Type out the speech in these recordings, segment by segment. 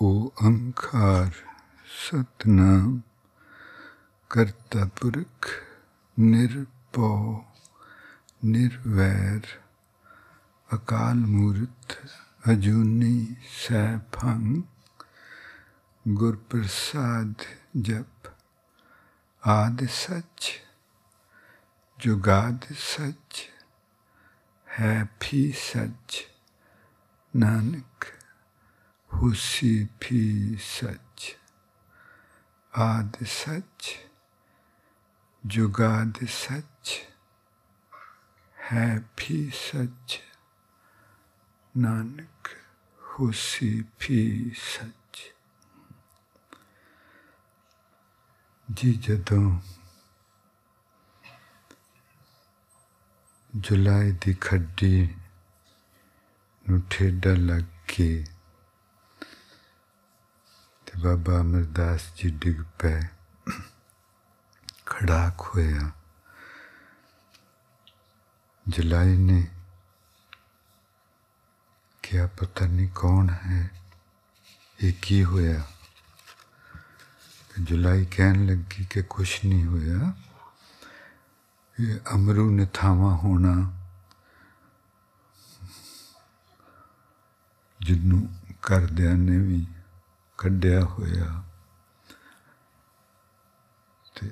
ਓੰਕਾਰ ਸਤਨਾਮ ਕਰਤਾ ਪੁਰਖ ਨਿਰਭਉ ਨਿਰਵੈਰ ਅਕਾਲ ਮੂਰਤ ਅਜੂਨੀ ਸੈਭੰ ਗੁਰ ਪ੍ਰਸਾਦ ਜਪ ਆਦ ਸੱਚ ਜੁਗਾਦ ਸੱਚ ਹੈ ਵੀ ਸੱਚ ਨਾਨਕ ਹੁਸੀ ਵੀ ਸੱਚ ਆਦ ਸੱਚ ਜੁਗਾਦ ਸੱਚ ਹੈ ਵੀ ਸੱਚ ਨਾਨਕ ਹੁਸੀ ਵੀ ਸੱਚ ਜੀ ਜਦੋਂ ਜੁਲਾਈ ਦੀ ਖੱਡੀ ਨੂੰ ਠੇਡਾ ਲੱਗ ਕੇ ਤੇ ਬਾਬਾ ਅਮਰਦਾਸ ਜੀ ਡਿੱਗ ਪਏ, ਖੜਾਕ ਹੋਇਆ। ਜਲਾਈ ਨੇ ਕਿਹਾ, ਪਤਾ ਨਹੀਂ ਕੌਣ ਹੈ, ਇਹ ਕੀ ਹੋਇਆ? ਜੁਲਾਈ ਕਹਿਣ ਲੱਗੀ ਕਿ ਕੁਛ ਨਹੀਂ ਹੋਇਆ। ਇਹ ਅਮਰੂ ਨੇ ਥਾਵਾ ਹੋਣਾ ਜਿਹਨੂੰ ਕਰਦਿਆਂ ਨੇ ਵੀ ਕੱਢਿਆ ਹੋਇਆ। ਤੇ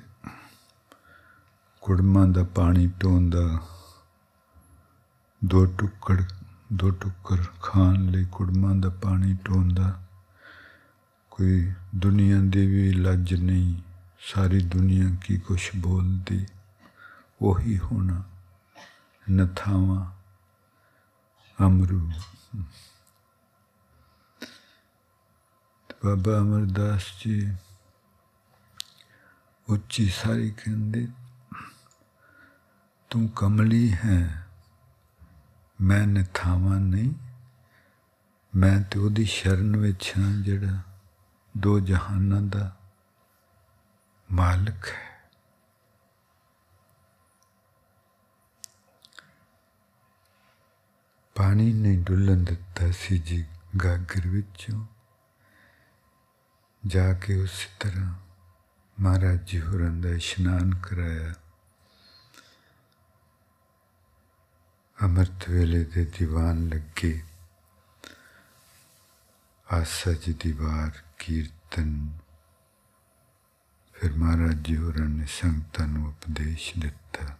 ਕੁੜਮਾਂ ਦਾ ਪਾਣੀ ਟੋਂਦਾ ਦੋ ਟੁੱਕੜ, ਦੋ ਟੁੱਕਰ ਖਾਣ ਲਈ ਕੁੜਮਾਂ ਦਾ ਪਾਣੀ ਟੋਂਦਾ ਕੋਈ ਦੁਨੀਆ ਦੀ ਵੀ ਲੱਜ ਨਹੀਂ, ਸਾਰੀ ਦੁਨੀਆ ਕੀ ਕੁਛ ਬੋਲਦੀ, ਉਹੀ ਹੋਣਾ। ਨਥਾਵਾਂ, ਅਮਰੂ। ਬਾਬਾ ਅਮਰਦਾਸ ਜੀ ਉੱਚੀ ਸਾਰੀ ਕਹਿੰਦੇ, ਤੂੰ ਕਮਲੀ ਹੈ, ਮੈਂ ਨਥਾਵਾਂ ਨਹੀਂ, ਮੈਂ ਤੇ ਉਹਦੀ ਸ਼ਰਨ ਵਿੱਚ ਹਾਂ ਜਿਹੜਾ ਦੋ ਜਹਾਨਾਂ ਦਾ ਮਾਲਕ ਹੈ। ਪਾਣੀ ਨੇ ਡੁੱਲਣ ਦਿੱਤਾ ਸੀ ਜੀ ਗਾਗਰ ਵਿੱਚੋਂ। ਜਾ ਕੇ ਉਸ ਤਰ੍ਹਾਂ ਮਹਾਰਾਜ ਜੀ ਹੋਰਾਂ ਦਾ ਇਸ਼ਨਾਨ ਕਰਾਇਆ ਅਮਰਤ ਵੇਲੇ ਦੇ ਦੀਵਾਨ ਲੱਗੇ ਆਸਾ ਜੀ ਦੀਵਾਰ ਕੀਰਤਨ ਫਿਰ ਮਹਾਰਾਜ ਜੀ ਹੋਰਾਂ ਨੇ ਸੰਗਤਾਂ ਨੂੰ ਉਪਦੇਸ਼ ਦਿੱਤਾ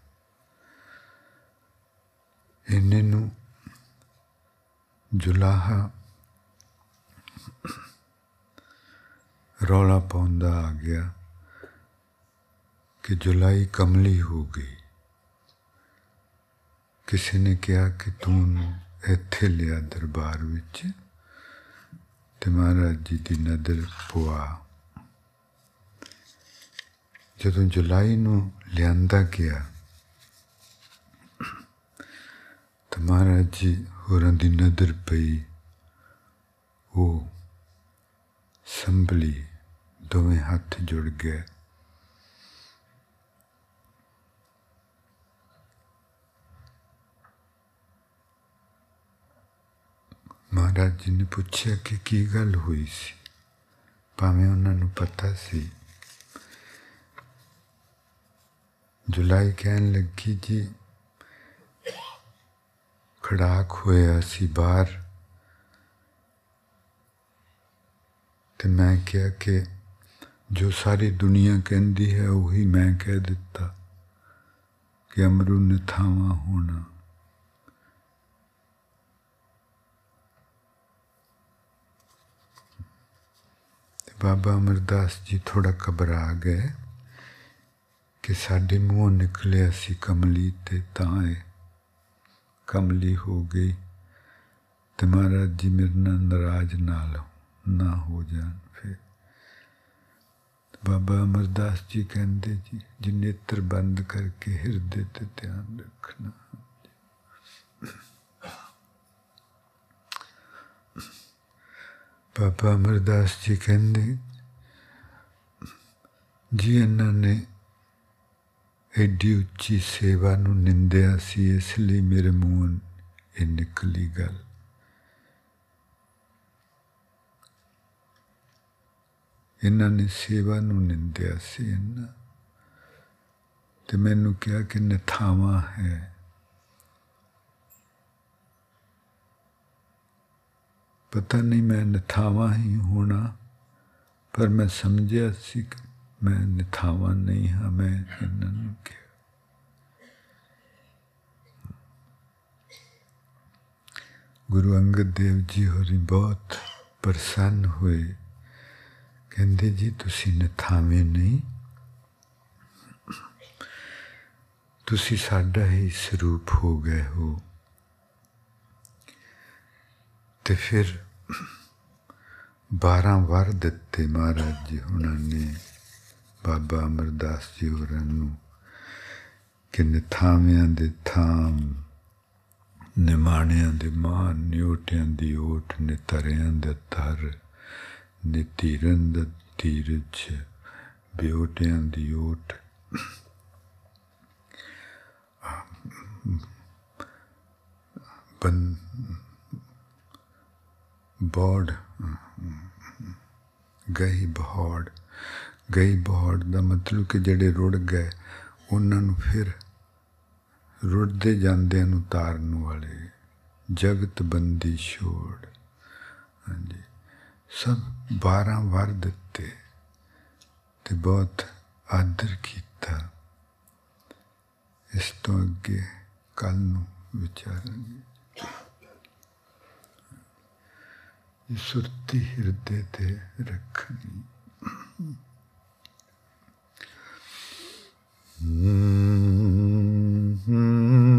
ਇਹਨੇ ਨੂੰ ਜੁਲਾਹਾ ਰੌਲਾ ਪਾਉਂਦਾ ਆ ਗਿਆ ਕਿ ਜੁਲਾਈ ਕਮਲੀ ਹੋ ਗਈ। ਕਿਸੇ ਨੇ ਕਿਹਾ ਕਿ ਤੂੰ ਇੱਥੇ ਲਿਆ ਦਰਬਾਰ ਵਿੱਚ ਤੇ ਮਹਾਰਾਜ ਜੀ ਦੀ ਨਦਰ ਪੁਆ। ਜਦੋਂ ਜੁਲਾਈ ਨੂੰ ਲਿਆਂਦਾ ਗਿਆ ਤਾਂ ਮਹਾਰਾਜ ਜੀ ਹੋਰਾਂ ਦੀ ਨਦਰ ਪਈ, ਉਹ ਸੰਭਲੀ। ਦੋਵੇਂ ਹੱਥ ਜੁੜ ਗਏ ਮਹਾਰਾਜ ਜੀ ਨੇ ਪੁੱਛਿਆ ਕਿ ਕੀ ਗੱਲ ਹੋਈ ਸੀ ਭਾਵੇਂ ਉਹਨਾਂ ਨੂੰ ਪਤਾ ਸੀ ਜੁਲਾਈ ਕਹਿਣ ਲੱਗੀ ਜੀ ਖੜਾਕ ਹੋਇਆ ਸੀ ਬਾਹਰ ਤੇ ਮੈਂ ਕਿਹਾ ਕਿ ਜੋ ਸਾਰੀ ਦੁਨੀਆ ਕਹਿੰਦੀ ਹੈ ਉਹੀ ਮੈਂ ਕਹਿ ਦਿੱਤਾ ਕਿ ਅਮਰੂ ਨੇ ਥਾਵਾਂ ਹੋਣਾ ਤੇ ਬਾਬਾ ਅਮਰਦਾਸ ਜੀ ਥੋੜਾ ਘਬਰਾ ਗਏ ਕਿ ਸਾਡੇ ਮੂੰਹੋਂ ਨਿਕਲਿਆ ਸੀ ਕਮਲੀ ਤੇ ਤਾਂ ਇਹ ਕਮਲੀ ਹੋ ਗਈ ਤੇ ਮਹਾਰਾਜ ਜੀ ਮੇਰੇ ਨਾਲ ਨਾਰਾਜ਼ ਨਾਲ ਨਾ ਹੋ ਜਾਣ ਫਿਰ ਬਾਬਾ ਅਮਰਦਾਸ ਜੀ ਕਹਿੰਦੇ ਜੀ ਜੀ ਨੇਤਰ ਬੰਦ ਕਰਕੇ ਹਿਰਦੇ ਤੇ ਧਿਆਨ ਰੱਖਣਾ ਬਾਬਾ ਅਮਰਦਾਸ ਜੀ ਕਹਿੰਦੇ, ਜੀ ਇਹਨਾਂ ਨੇ ਐਡੀ ਉੱਚੀ ਸੇਵਾ ਨੂੰ ਨਿੰਦਿਆ ਸੀ, ਇਸ ਲਈ ਮੇਰੇ ਮੂੰਹੋਂ ਇਹ ਨਿਕਲੀ ਗੱਲ। ਇਹਨਾਂ ਨੇ ਸੇਵਾ ਨੂੰ ਨਿੰਦਿਆ ਸੀ ਇਹਨਾਂ ਤੇ ਮੈਨੂੰ ਕਿਹਾ ਕਿ ਨਥਾਵਾ ਹੈ ਪਤਾ ਨਹੀਂ ਮੈਂ ਨਥਾਵਾ ਹੀ ਹੋਣਾ ਪਰ ਮੈਂ ਸਮਝਿਆ ਸੀ ਕਿ ਮੈਂ ਨਥਾਵਾ ਨਹੀਂ ਹਾਂ ਮੈਂ ਇਹਨਾਂ ਨੂੰ ਕਿਹਾ ਗੁਰੂ ਅੰਗਦ ਦੇਵ ਜੀ ਹੋਰੀ ਬਹੁਤ ਪ੍ਰਸੰਨ ਹੋਏ ਕਹਿੰਦੇ ਜੀ ਤੁਸੀਂ ਨਥਾਵੇਂ ਨਹੀਂ। ਤੁਸੀਂ ਸਾਡਾ ਹੀ ਸਰੂਪ ਹੋ ਗਏ ਹੋ। ਤੇ ਫਿਰ 12 ਵਰ ਦਿੱਤੇ ਮਹਾਰਾਜ ਜੀ ਉਹਨਾਂ ਨੇ, ਬਾਬਾ ਅਮਰਦਾਸ ਜੀ ਹੋਰਾਂ ਨੂੰ ਕਿ ਨਥਾਵਿਆਂ ਦੇ ਥਾਮ, ਨਿਮਾਣਿਆਂ ਦੇ ਮਾਨ ਨਿਉਟਿਆਂ ਦੀ ਓਟ, ਨਿਤਰਿਆਂ ਦੇ ਤਰ। ਨਿਤੀਰਨ ਦਾ ਤੀਰਜ ਬਿਉਟਿਆਂ ਦੀ ਓਟ। ਬਨ ਬੋੜ। ਗਈ ਬਹੌੜ ਗਈ ਬਹੌੜ ਦਾ ਮਤਲਬ ਕਿ ਜਿਹੜੇ ਰੁੜ ਗਏ, ਉਹਨਾਂ ਨੂੰ ਫਿਰ ਰੁੜਦੇ ਜਾਂਦਿਆਂ ਨੂੰ ਤਾਰਨ ਵਾਲੇ ਜਗਤ ਬੰਦੀ ਛੋੜ। ਹਾਂਜੀ। ਸਭ 12 ਵਰ ਦਿੱਤੇ ਤੇ ਬਹੁਤ ਆਦਰ ਕੀਤਾ ਇਸ ਤੋਂ ਅੱਗੇ ਕੱਲ ਨੂੰ ਵਿਚਾਰਾਂਗੇ ਇਹ ਸੁਰਤੀ ਹਿਰਦੇ ਤੇ ਰੱਖਣੀ ਤੀਰਥ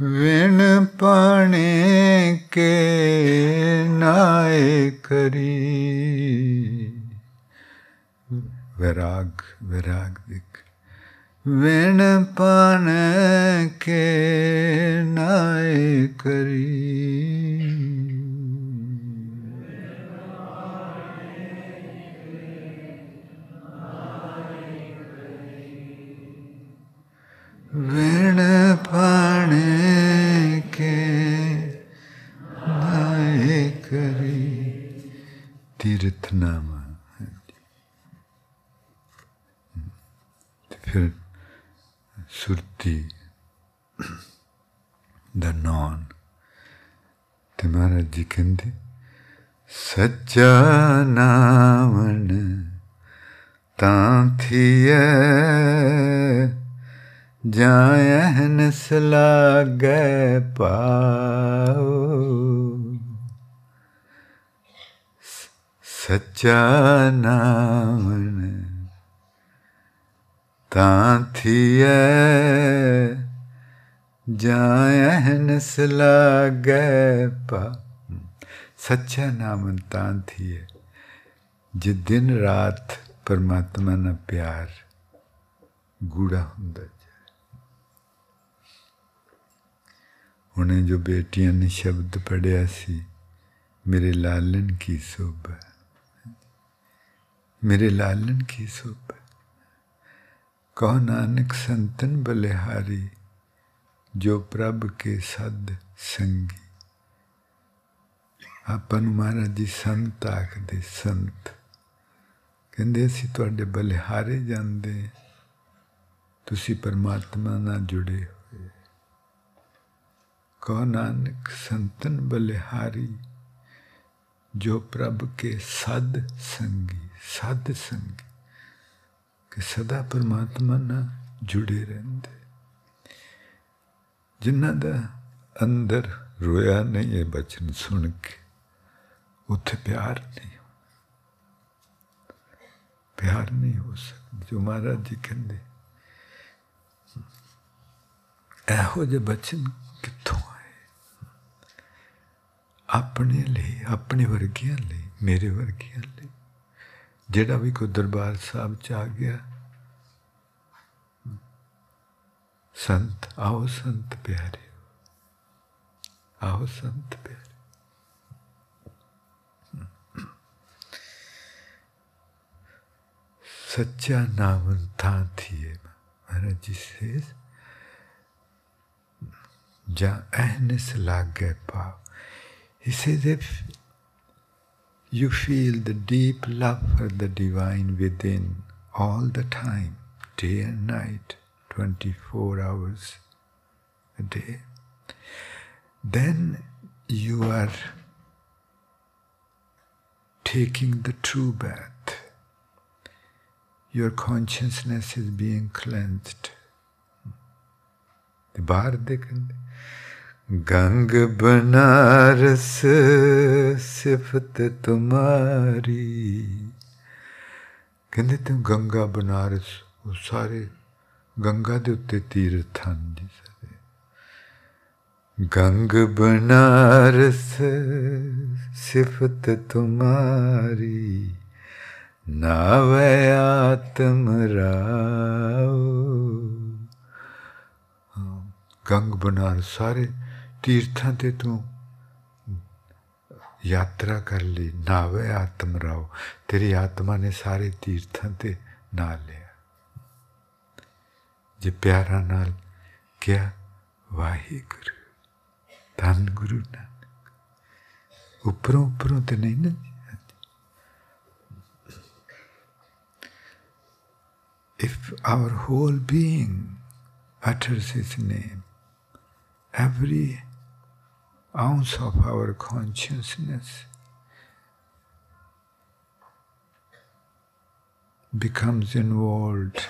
ਪਾਵਾਂ ਵਿਣ ਪਾਣੇ ਕੇ ਨਾਏ ਕਰੀ। ਵਿਰਾਗ ਵਿਰਾਗ ਦਿਕ ਸੱਚਾ ਨਾਮਨ ਤਾਂ ਥੀਏ ਜਾਇਨ ਸਲਾਗੈ ਪਾ ਸੱਚਾ ਨਾਮਨ ਤਾਂ ਥੀਏ ਜੇ ਦਿਨ ਰਾਤ ਪਰਮਾਤਮਾ ਨਾਲ ਪਿਆਰ ਗੂੜਾ ਹੁੰਦਾ ਹੁਣੇ ਜੋ ਬੇਟੀਆਂ ਨੇ ਸ਼ਬਦ ਪੜਿਆ ਸੀ ਮੇਰੇ ਲਾਲਨ ਕੀ ਸੋਭਾ ਮੇਰੇ ਲਾਲਨ ਕੀ ਸੋਭਾ ਕਹੋ ਨਾਨਕ ਸੰਤਨ ਬਲਿਹਾਰੀ ਜੋ ਪ੍ਰਭ ਕੇ ਸਦ ਸੰਗੀ ਆਪਾਂ ਨੂੰ ਮਹਾਰਾਜ ਜੀ ਸੰਤ ਆਖਦੇ ਸੰਤ ਕਹਿੰਦੇ ਅਸੀਂ ਤੁਹਾਡੇ ਬਲਿਹਾਰੇ ਜਾਂਦੇ ਤੁਸੀਂ ਪਰਮਾਤਮਾ ਨਾਲ ਜੁੜੇ ਹੋਏ ਕਹੋ ਨਾਨਕ ਸੰਤਨ ਬਲਿਹਾਰੀ ਜੋ ਪ੍ਰਭ ਕੇ ਸਦ ਸੰਗੀ ਸਾਧ ਸੰਗੀ ਕਿ ਸਦਾ ਪਰਮਾਤਮਾ ਨਾਲ ਜੁੜੇ ਰਹਿੰਦੇ। ਜਿਨ੍ਹਾਂ ਦਾ ਅੰਦਰ ਰੋਇਆ ਨਹੀਂ ਇਹ ਬਚਨ ਸੁਣ ਕੇ, ਉੱਥੇ ਪਿਆਰ ਨਹੀਂ ਪਿਆਰ ਨਹੀਂ ਹੋ ਸਕਦਾ। ਜੋ ਮਹਾਰਾਜ ਜੀ ਕਹਿੰਦੇ, ਇਹੋ ਜਿਹੇ ਬਚਨ ਕਿੱਥੋਂ ਆਏ? ਆਪਣੇ ਲਈ, ਆਪਣੇ ਵਰਗਿਆਂ ਲਈ, ਮੇਰੇ ਵਰਗਿਆਂ ਲਈ। ਜਿਹੜਾ ਵੀ ਕੋ ਦਰਬਾਰ ਸਾਹਿਬ ਚ ਆ ਗਿਆ ਸੰਤ ਆਓ ਸੰਤ ਪਿਆਰੇ ਆਓ ਸੰਤ ਪਿਆਰੇ सच्चा नाम था थी महाराज जी से जा अहनस लाग गए पाव he says if you feel the deep love for the divine within all the time, day and night, 24 hours a day, then you are taking the true bath. Your consciousness is being cleansed. The bar ਕਹਿੰਦੇ ਗੰਗ ਬਨਾਰਸ ਸਿਫਤ ਤੁਮਾਰੀ ਕਹਿੰਦੇ ਤੂੰ ਗੰਗਾ ਬਨਾਰਸ ਉਹ ਸਾਰੇ ਗੰਗਾ ਦੇ ਉੱਤੇ ਤੀਰਥ ਹਨ ਜੀ ਸਾਰੇ ਗੰਗ ਬਨਾਰਸ ਸਿਫਤ ਤੁਮਾਰੀ ਨਾਵੇ ਆਤਮ ਰਾਉ ਗੰਗ ਬਨਾਰ ਸਾਰੇ ਤੀਰਥਾਂ ਤੇ ਤੂੰ ਯਾਤਰਾ ਕਰ ਲਈ ਨਾਵੇ ਆਤਮ ਰਾਓ। ਤੇਰੀ ਆਤਮਾ ਨੇ ਸਾਰੇ ਤੀਰਥਾਂ ਤੇ ਨਾ ਲਿਆ। ਜੇ ਪਿਆਰਾ ਨਾਲ ਕਿਹਾ ਵਾਹਿਗੁਰੂ ਧੰਨ ਗੁਰੂ ਨਾਨਕ। ਉੱਪਰੋਂ ਉੱਪਰੋਂ ਤੇ ਨਹੀਂ ਨਾ if our whole being utters His name, every ounce of our consciousness becomes involved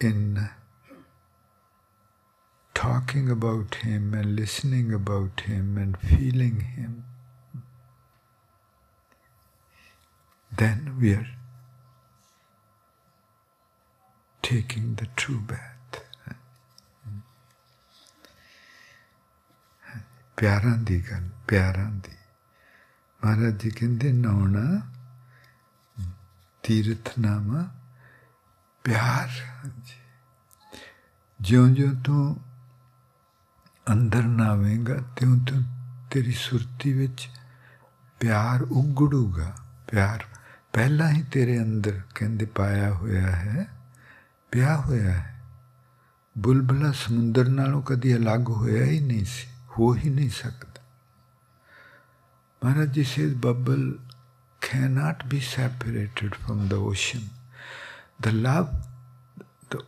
in talking about Him and listening about Him and feeling Him, then we are taking the true bath. ਪਿਆਰਾਂ ਦੀ ਗੱਲ, ਪਿਆਰਾਂ ਦੀ। ਮਹਾਰਾਜ ਜੀ ਕਹਿੰਦੇ, ਨਹਾਉਣਾ, ਤੀਰਥਨਾਮਾ, ਪਿਆਰ। ਜਿਉਂ-ਜਿਉਂ ਤੂੰ ਅੰਦਰ ਨਾਵੇਂਗਾ, ਤਿਉਂ ਤਿਉਂ ਤੇਰੀ ਸੁਰਤੀ ਵਿੱਚ ਪਿਆਰ ਉਗੜੂਗਾ। ਪਿਆਰ ਪਹਿਲਾਂ ਹੀ ਤੇਰੇ ਅੰਦਰ ਕਹਿੰਦੇ ਪਾਇਆ ਹੋਇਆ ਹੈ, ਪਿਆ ਹੋਇਆ ਹੈ। ਬੁਲਬਲਾ ਸਮੁੰਦਰ ਨਾਲੋਂ ਕਦੀ ਅਲੱਗ ਹੋਇਆ ਹੀ ਨਹੀਂ ਸੀ। ਹੋ ਹੀ ਨਹੀਂ ਸਕਦਾ Maharaj ji says bubble cannot be separated from the ocean. The love the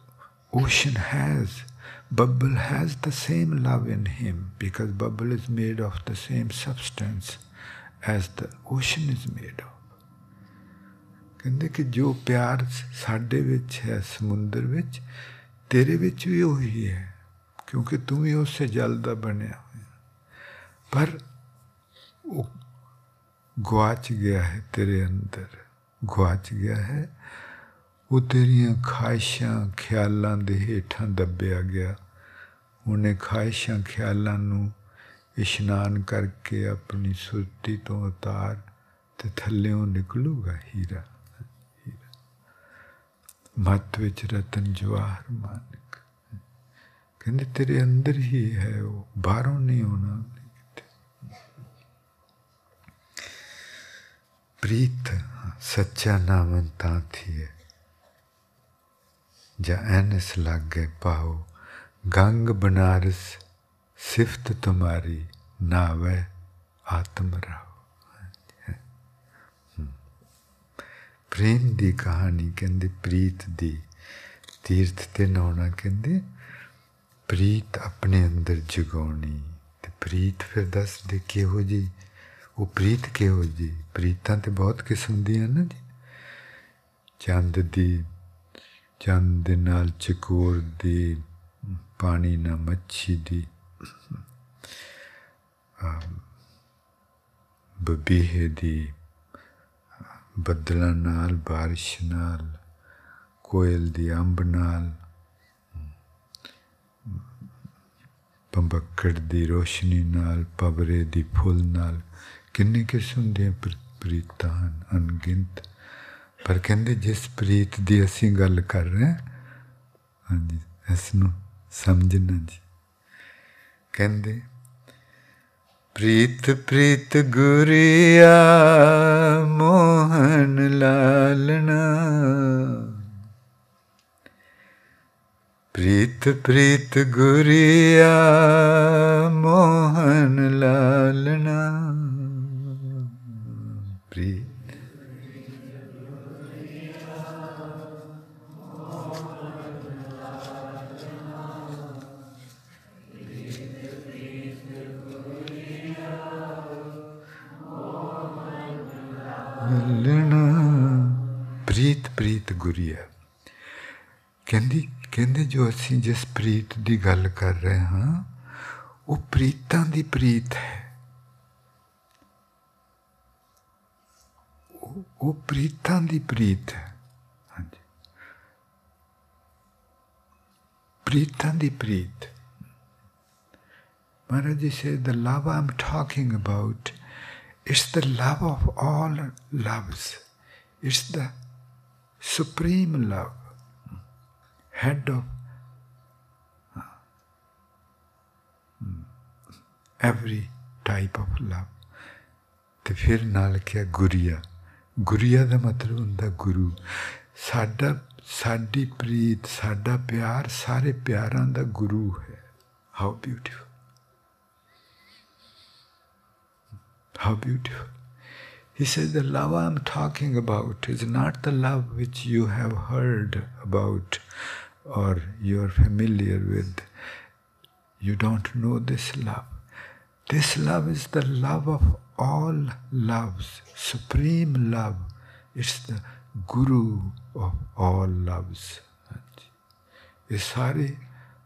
ocean has, bubble has the same love in him because bubble is made of the same substance as the ocean is made of. ਕਹਿੰਦੇ ਕਿ ਜੋ ਪਿਆਰ ਸਾਡੇ ਵਿੱਚ ਹੈ ਸਮੁੰਦਰ ਵਿੱਚ ਤੇਰੇ ਵਿੱਚ ਵੀ ਉਹੀ ਹੈ ਕਿਉਂਕਿ ਤੂੰ ਵੀ ਉਸੇ ਜਲ ਦਾ ਬਣਿਆ ਹੋਇਆ ਪਰ ਉਹ ਗਵਾਚ ਗਿਆ ਹੈ ਤੇਰੇ ਅੰਦਰ ਗਵਾਚ ਗਿਆ ਹੈ। ਉਹ ਤੇਰੀਆਂ ਖਾਹਿਸ਼ਾਂ ਖਿਆਲਾਂ ਦੇ ਹੇਠਾਂ ਦੱਬਿਆ ਗਿਆ। ਉਹਨੇ ਖਾਹਿਸ਼ਾਂ ਖਿਆਲਾਂ ਨੂੰ ਇਸ਼ਨਾਨ ਕਰਕੇ ਆਪਣੀ ਸੁਰਤੀ ਤੋਂ ਉਤਾਰ ਤੇ ਥੱਲੇੋਂ ਨਿਕਲੂਗਾ ਹੀਰਾ। ਮੱਤ ਵਿੱਚ ਰਤਨ ਜਵਾਹਰ ਮਾਨਕ। ਕਹਿੰਦੇ ਤੇਰੇ ਅੰਦਰ ਹੀ ਹੈ ਉਹ, ਬਾਹਰੋਂ ਨਹੀਂ ਹੋਣਾ ਪ੍ਰੀਤ ਸੱਚਾ ਨਾਮ ਤਾਂ ਥੀ ਜਾਂ ਐਨਸ ਲੱਗ ਗਏ ਪਾਓ, ਗੰਗ ਬਨਾਰਸ ਸਿਫਤ ਤੁਮਾਰੀ ਨਾਵੇ ਆਤਮ ਰਾਓ। ਪ੍ਰੇਮ ਦੀ ਕਹਾਣੀ ਕਹਿੰਦੇ, ਪ੍ਰੀਤ ਦੀ ਤੀਰਥ ਤੇ ਨਹਾਉਣਾ ਕਹਿੰਦੇ, ਪ੍ਰੀਤ ਆਪਣੇ ਅੰਦਰ ਜਗਾਉਣੀ। ਤੇ ਪ੍ਰੀਤ ਫਿਰ ਦੱਸ ਦੇ ਕਿਹੋ ਜੀ ਉਹ ਪ੍ਰੀਤ ਕਿਹੋ ਜੀ? ਪ੍ਰੀਤਾਂ ਤੇ ਬਹੁਤ ਕਿਸਮ ਦੀਆਂ ਨਾ ਜੀ। ਚੰਦ ਦੀ, ਚੰਦ ਦੇ ਨਾਲ ਚਕੋਰ ਦੀ, ਪਾਣੀ ਨਾਲ ਮੱਛੀ ਦੀ ਬਬੀਹੇ ਦੀ, ਬੱਦਲਾਂ ਨਾਲ, ਬਾਰਿਸ਼ ਨਾਲ, ਕੋਇਲ ਦੀ ਅੰਬ ਨਾਲ, ਪੰਬਕੜ ਦੀ ਰੋਸ਼ਨੀ ਨਾਲ, ਪਵਰੇ ਦੀ ਫੁੱਲ ਨਾਲ ਕਿੰਨੇ ਕਿਸਮ ਦੀਆਂ ਪ੍ਰੀਤਾਂ ਹਨ, ਅਣਗਿਣਤ? ਪਰ ਕਹਿੰਦੇ ਜਿਸ ਪ੍ਰੀਤ ਦੀ ਅਸੀਂ ਗੱਲ ਕਰ ਰਹੇ ਹਾਂ, ਹਾਂਜੀ ਇਸ ਨੂੰ ਸਮਝਣਾ ਜੀ। ਕਹਿੰਦੇ, ਪ੍ਰੀਤ ਪ੍ਰੀਤ ਗੁਰਿਆ, ਮੋਹਨ ਲਾਲਣਾ। ਪ੍ਰੀਤ ਪ੍ਰੀਤ ਗੁਰਿਆ, ਮੋਹਨ ਲਾਲਣਾ। ਮਿਲਣਾ ਪ੍ਰੀਤ ਪ੍ਰੀਤ ਗੁਰੀਆ ਕਹਿੰਦੀ ਕਹਿੰਦੇ ਜੋ ਅਸੀਂ ਜਿਸ ਪ੍ਰੀਤ ਦੀ ਗੱਲ ਕਰ ਰਹੇ ਹਾਂ ਉਹ ਪ੍ਰੀਤਾਂ ਦੀ ਪ੍ਰੀਤ ਹੈ। ਉਹ ਪ੍ਰੀਤਾਂ ਦੀ ਪ੍ਰੀਤ ਹੈ। ਹਾਂਜੀ। ਪ੍ਰੀਤਾਂ ਦੀ ਪ੍ਰੀਤ। Maharaj ji said, the love I'm talking about It's the love of all loves. It's the supreme love, head of every type of love. ਤੇ ਫਿਰ ਨਾਲ ਕਿਹਾ ਗੁਰੀਆ ਗੁਰੀਆ ਦਾ ਮਤਲਬ ਹੁੰਦਾ ਗੁਰੂ ਸਾਡਾ ਸਾਡੀ ਪ੍ਰੀਤ ਸਾਡਾ ਪਿਆਰ ਸਾਰੇ ਪਿਆਰਾਂ ਦਾ ਗੁਰੂ ਹੈ how beautiful How beautiful. He says, The love I'm talking about is not the love which you have heard about or you're familiar with. You don't know this love. This love is the love of all loves, supreme love. It's the Guru of all loves. ਇਹ ਸਾਰੇ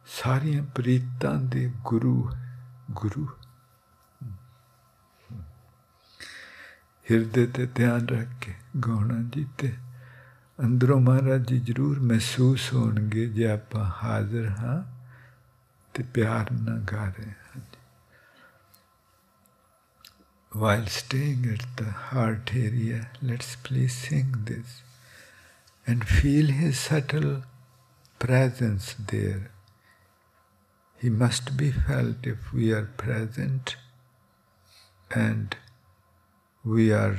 ਸਾਰੀਆਂ ਪ੍ਰੀਤਾਂ ਦੇ ਗੁਰੂ ਗੁਰੂ ਹਿਰਦੇ ਤੇ ਧਿਆਨ ਰੱਖ ਕੇ ਗਾਉਣਾ ਜੀ ਤੇ ਅੰਦਰੋਂ ਮਹਾਰਾਜ ਜੀ ਜ਼ਰੂਰ ਮਹਿਸੂਸ ਹੋਣਗੇ ਜੇ ਆਪਾਂ ਹਾਜ਼ਰ ਹਾਂ ਤੇ ਪਿਆਰ ਨਾਲ ਗਾ ਰਹੇ ਹਾਂ While staying at the heart area, let's please sing this and feel His subtle presence there. He must be felt if we are present and we are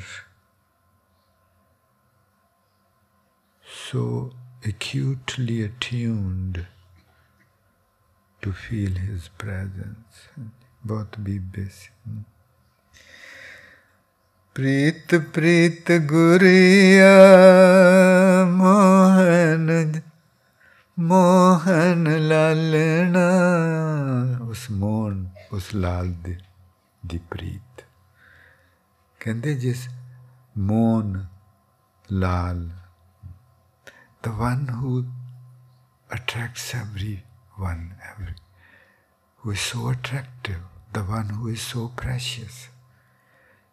so acutely attuned to feel His presence. Both be basic. प्रीत प्रीत गुरिया मोहन मोहन लालना उस मोहन उस लाल दी, दी प्रीत ਕਹਿੰਦੇ ਜਿਸ ਮੋਨ ਲਾਲ the one who attracts everyone, every, who is so attractive, the one who is so precious.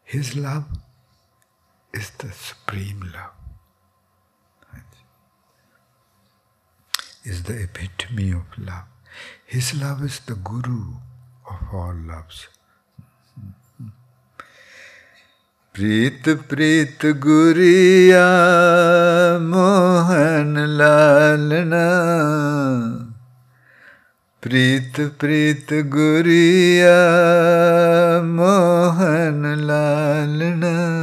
His love is the supreme love, is the epitome of love. His love is the guru of all loves. ਪ੍ਰੀਤ ਪ੍ਰੀਤ ਗੁਰੀਆ ਮੋਹਨ ਲਾਲਨਾ ਪ੍ਰੀਤ ਪ੍ਰੀਤ ਗੁਰੀਆ ਮੋਹਨ ਲਾਲਨਾ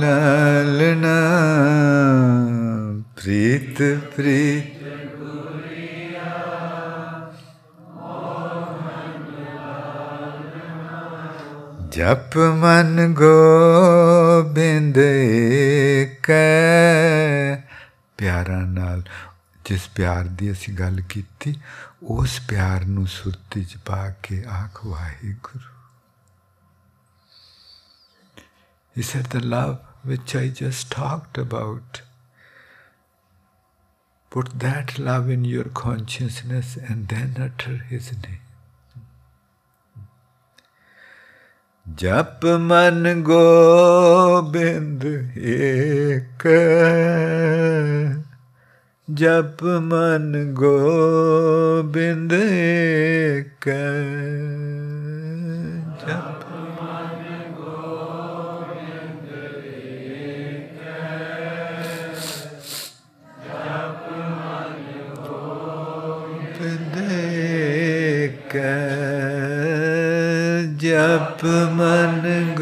ਲਾਲਣਾ। ਪ੍ਰੀਤ ਪ੍ਰੀਤ। ਜਪ ਮਨ ਗੋਬਿੰਦ ਕੈ ਪਿਆਰਾ ਨਾਲ। ਜਿਸ ਪਿਆਰ ਦੀ ਅਸੀਂ ਗੱਲ ਕੀਤੀ ਉਸ ਪਿਆਰ ਨੂੰ ਸੁਰਤੀ ਚ ਪਾ ਕੇ ਆਖ Waheguru. He said, The love which I just talked about. Put that love in your consciousness and then utter His name. जप मन गोबिंद एक जप मन गोबिंद एक जप ਜਪ ਮਨ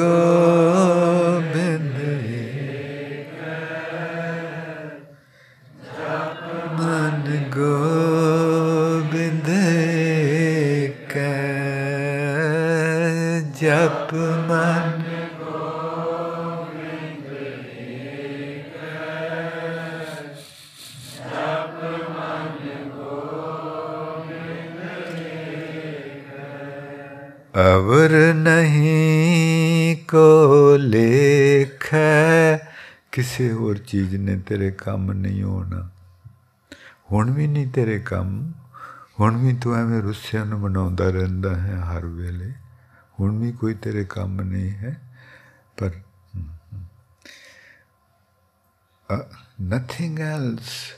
ਅਵਰ ਨਹੀਂ ਕੋ ਲੇਖ। ਕਿਸੇ ਹੋਰ ਚੀਜ਼ ਨੇ ਤੇਰੇ ਕੰਮ ਨਹੀਂ ਹੋਣਾ। ਹੁਣ ਵੀ ਨਹੀਂ ਤੇਰੇ ਕੰਮ। ਹੁਣ ਵੀ ਤੂੰ ਐਵੇਂ ਰੁੱਸਿਆਂ ਨੂੰ ਮਨਾਉਂਦਾ ਰਹਿੰਦਾ ਹੈ ਹਰ ਵੇਲੇ। ਹੁਣ ਵੀ ਕੋਈ ਤੇਰੇ ਕੰਮ ਨਹੀਂ ਹੈ। ਪਰ nothing else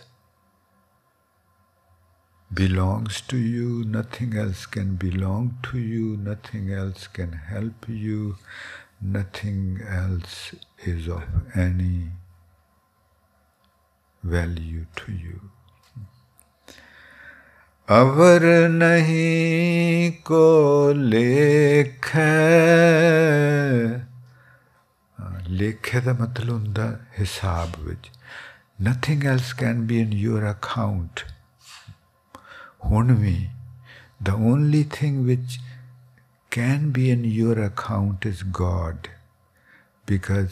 belongs to you, nothing else can belong to you, nothing else can help you, nothing else is of any value to you. अवर नहीं को लेख ਲੇਖੇ ਦਾ ਮਤਲਬ ਹੁੰਦਾ ਹਿਸਾਬ ਵਿੱਚ nothing else can be in your account ਹੁਣ ਵੀ, the only thing which can be in your account is God. Because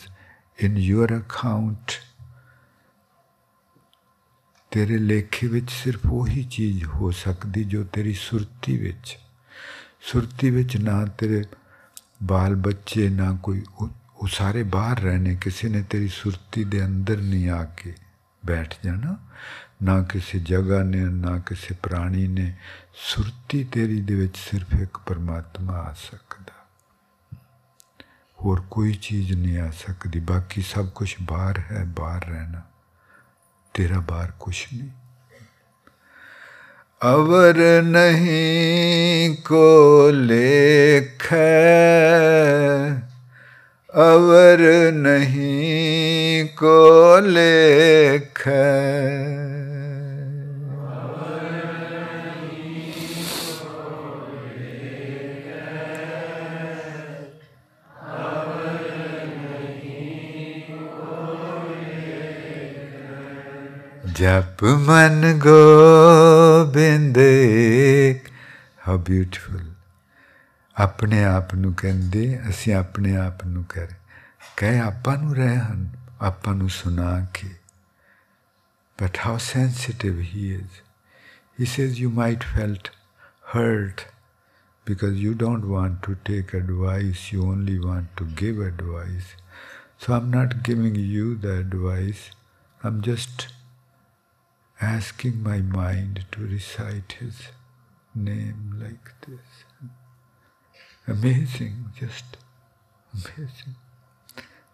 in your account, ਤੇਰੇ ਲੇਖੇ ਵਿੱਚ ਸਿਰਫ ਉਹੀ ਚੀਜ਼ ਹੋ ਸਕਦੀ ਜੋ ਤੇਰੀ ਸੁਰਤੀ ਵਿੱਚ। ਸੁਰਤੀ ਵਿੱਚ ਨਾ ਤੇਰੇ ਬਾਲ ਬੱਚੇ, ਨਾ ਕੋਈ ਉਹ ਸਾਰੇ ਬਾਹਰ ਰਹਿਣੇ, ਕਿਸੇ ਨੇ ਤੇਰੀ ਸੁਰਤੀ ਦੇ ਅੰਦਰ ਨਹੀਂ ਆ ਕੇ ਬੈਠ ਜਾਣਾ। ਨਾ ਕਿਸੇ ਜਗ੍ਹਾ ਨੇ, ਨਾ ਕਿਸੇ ਪ੍ਰਾਣੀ ਨੇ। ਸੁਰਤੀ ਤੇਰੀ ਦੇ ਵਿੱਚ ਸਿਰਫ ਇੱਕ ਪਰਮਾਤਮਾ ਆ ਸਕਦਾ। ਹੋਰ ਕੋਈ ਚੀਜ਼ ਨਹੀਂ ਆ ਸਕਦੀ। ਬਾਕੀ ਸਭ ਕੁਝ ਬਾਹਰ ਹੈ, ਬਾਹਰ ਰਹਿਣਾ। ਤੇਰਾ ਬਾਹਰ ਕੁਝ ਨਹੀਂ। ਅਵਰ ਨਹੀਂ ਕੋ ਲੇਖੈ। ਅਵਰ ਨਹੀਂ ਕੋ ਲੇਖੈ। जप मन गोबिंद हाउ ब्यूटीफुल ਆਪਣੇ ਆਪ ਨੂੰ ਕਹਿੰਦੇ ਅਸੀਂ ਆਪਣੇ ਆਪ ਨੂੰ ਕਰ ਕਹੇ ਆਪਾਂ ਨੂੰ ਰਹੇ ਹਨ ਆਪਾਂ ਨੂੰ ਸੁਣਾ ਕੇ but how sensitive he is he says you might felt hurt because you don't want to take advice you only want to give advice so i'm not giving you the advice i'm just asking my mind to recite his name like this. Amazing, just amazing.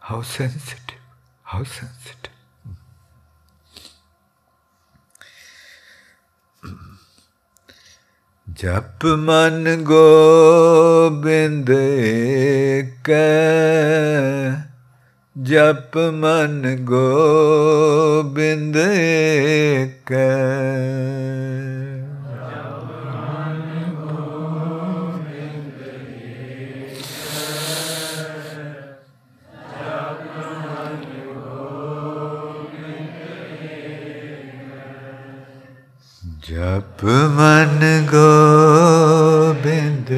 How sensitive, how sensitive. जप मन गोबिंद ਜਪ ਮਨ ਗੋਬਿੰਦ ਕੈ ਜਪ ਮਨ ਗੋਬਿੰਦ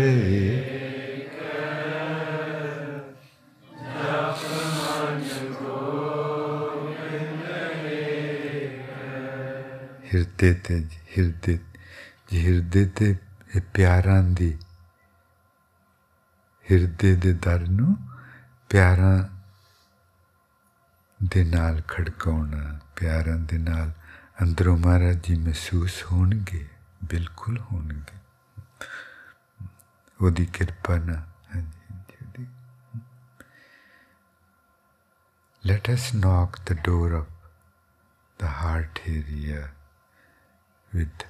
ਹਿਰਦੇ ਤੇ ਹਿਰਦੇ ਹਿਰਦੇ ਤੇ ਪਿਆਰਾਂ ਦੀ, ਹਿਰਦੇ ਦੇ ਦਰ ਨੂੰ ਪਿਆਰਾਂ ਦੇ ਨਾਲ ਖੜਕਾਉਣਾ, ਪਿਆਰਾਂ ਦੇ ਨਾਲ ਅੰਦਰੋਂ ਮਹਾਰਾਜ ਜੀ ਮਹਿਸੂਸ ਹੋਣਗੇ, ਬਿਲਕੁਲ ਹੋਣਗੇ। ਉਹਦੀ ਕਿਰਪਾ ਨਾਲ, ਹਾਂਜੀ ਹਾਂਜੀ, ਉਹਦੀ। Let us knock the door of the heart area. With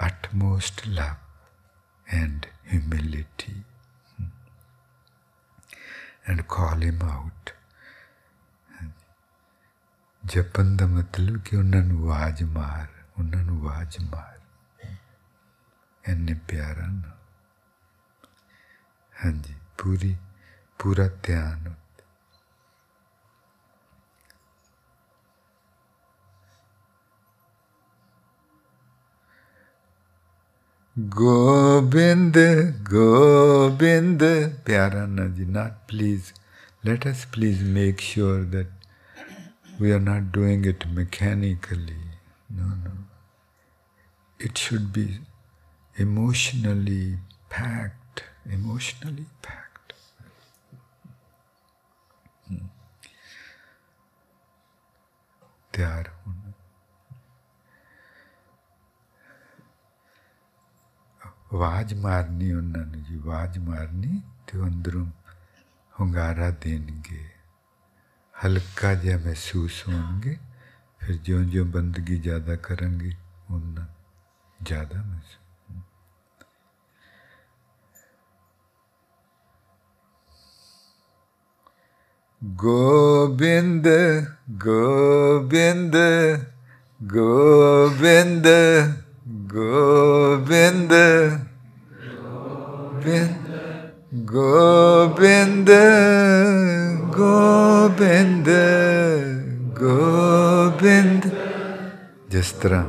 utmost love and humility and call him out. ਜਪਨ ਦਾ ਮਤਲਬ ਕਿ ਉਹਨਾਂ ਨੂੰ ਆਵਾਜ਼ ਮਾਰ ਉਹਨਾਂ ਨੂੰ ਆਵਾਜ਼ ਮਾਰ ਇੰਨੇ ਪਿਆਰਾ ਨਾ ਹਾਂਜੀ ਪੂਰੀ ਪੂਰਾ ਧਿਆਨ Gobind, Gobind, Pyaranaji, not please. Let us please make sure that we are not doing it mechanically. No, no. It should be emotionally packed, emotionally packed. Hmm. ਆਵਾਜ਼ ਮਾਰਨੀ ਉਹਨਾਂ ਨੂੰ ਜੀ ਆਵਾਜ਼ ਮਾਰਨੀ ਤੇ ਉਹ ਅੰਦਰੋਂ ਹੁੰਗਾਰਾ ਦੇਣਗੇ ਹਲਕਾ ਜਿਹਾ ਮਹਿਸੂਸ ਹੋਣਗੇ ਫਿਰ ਜਿਉਂ ਜਿਉਂ ਬੰਦਗੀ ਜ਼ਿਆਦਾ ਕਰਾਂਗੇ ਉਹਨਾਂ ਜ਼ਿਆਦਾ ਮਹਿਸੂਸ ਗੋਬਿੰਦ ਗੋਬਿੰਦ ਗੋਬਿੰਦ ਗੋਬਿੰਦ। ਗੋਬਿੰਦ ਗੋਬਿੰਦ ਗੋਬਿੰਦ ਜਿਸ ਤਰ੍ਹਾਂ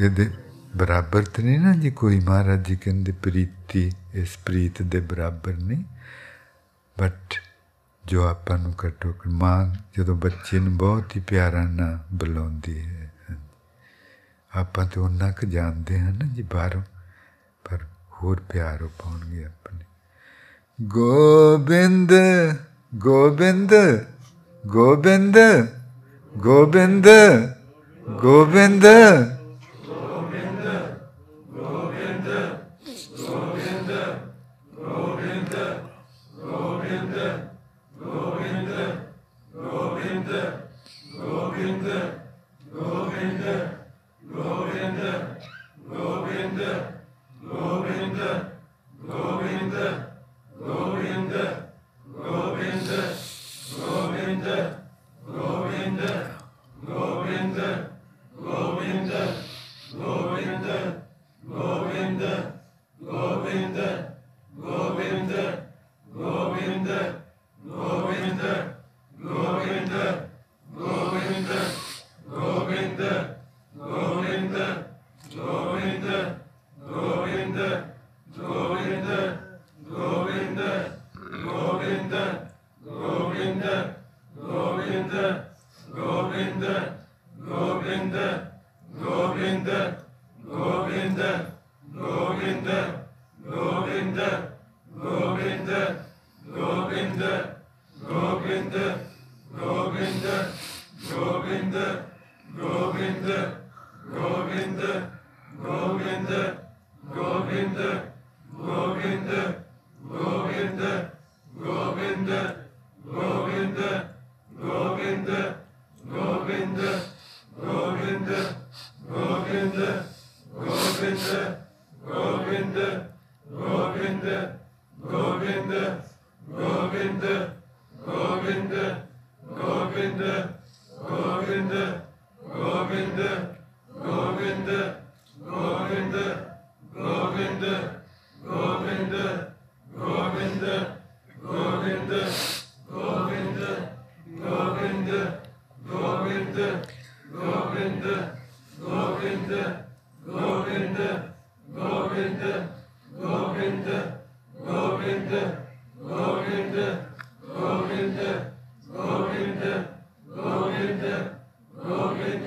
ਇਹਦੇ ਬਰਾਬਰ ਤੇ ਨਹੀਂ ਨਾ ਜੀ ਕੋਈ ਮਹਾਰਾਜ ਜੀ ਕਹਿੰਦੇ ਪ੍ਰੀਤੀ, ਇਸ ਪ੍ਰੀਤ ਦੇ ਬਰਾਬਰ ਨਹੀਂ। ਬਟ ਜੋ ਆਪਾਂ ਨੂੰ ਘੱਟੋ ਘੱਟ ਮਾਂ ਜਦੋਂ ਬੱਚੇ ਨੂੰ ਬਹੁਤ ਹੀ ਪਿਆਰਾ ਨਾਲ ਬੁਲਾਉਂਦੀ ਹੈ ਆਪਾਂ ਤੇ ਉਹਨਾਂ ਕੁ ਜਾਣਦੇ ਹਾਂ ਨਾ ਜੀ ਬਾਹਰੋਂ, ਪਰ ਹੋਰ ਪਿਆਰ ਉਹ ਪਾਉਣਗੇ ਆਪਣੇ। ਗੋਬਿੰਦ ਗੋਬਿੰਦ ਗੋਬਿੰਦ ਗੋਬਿੰਦ ਗੋਬਿੰਦ।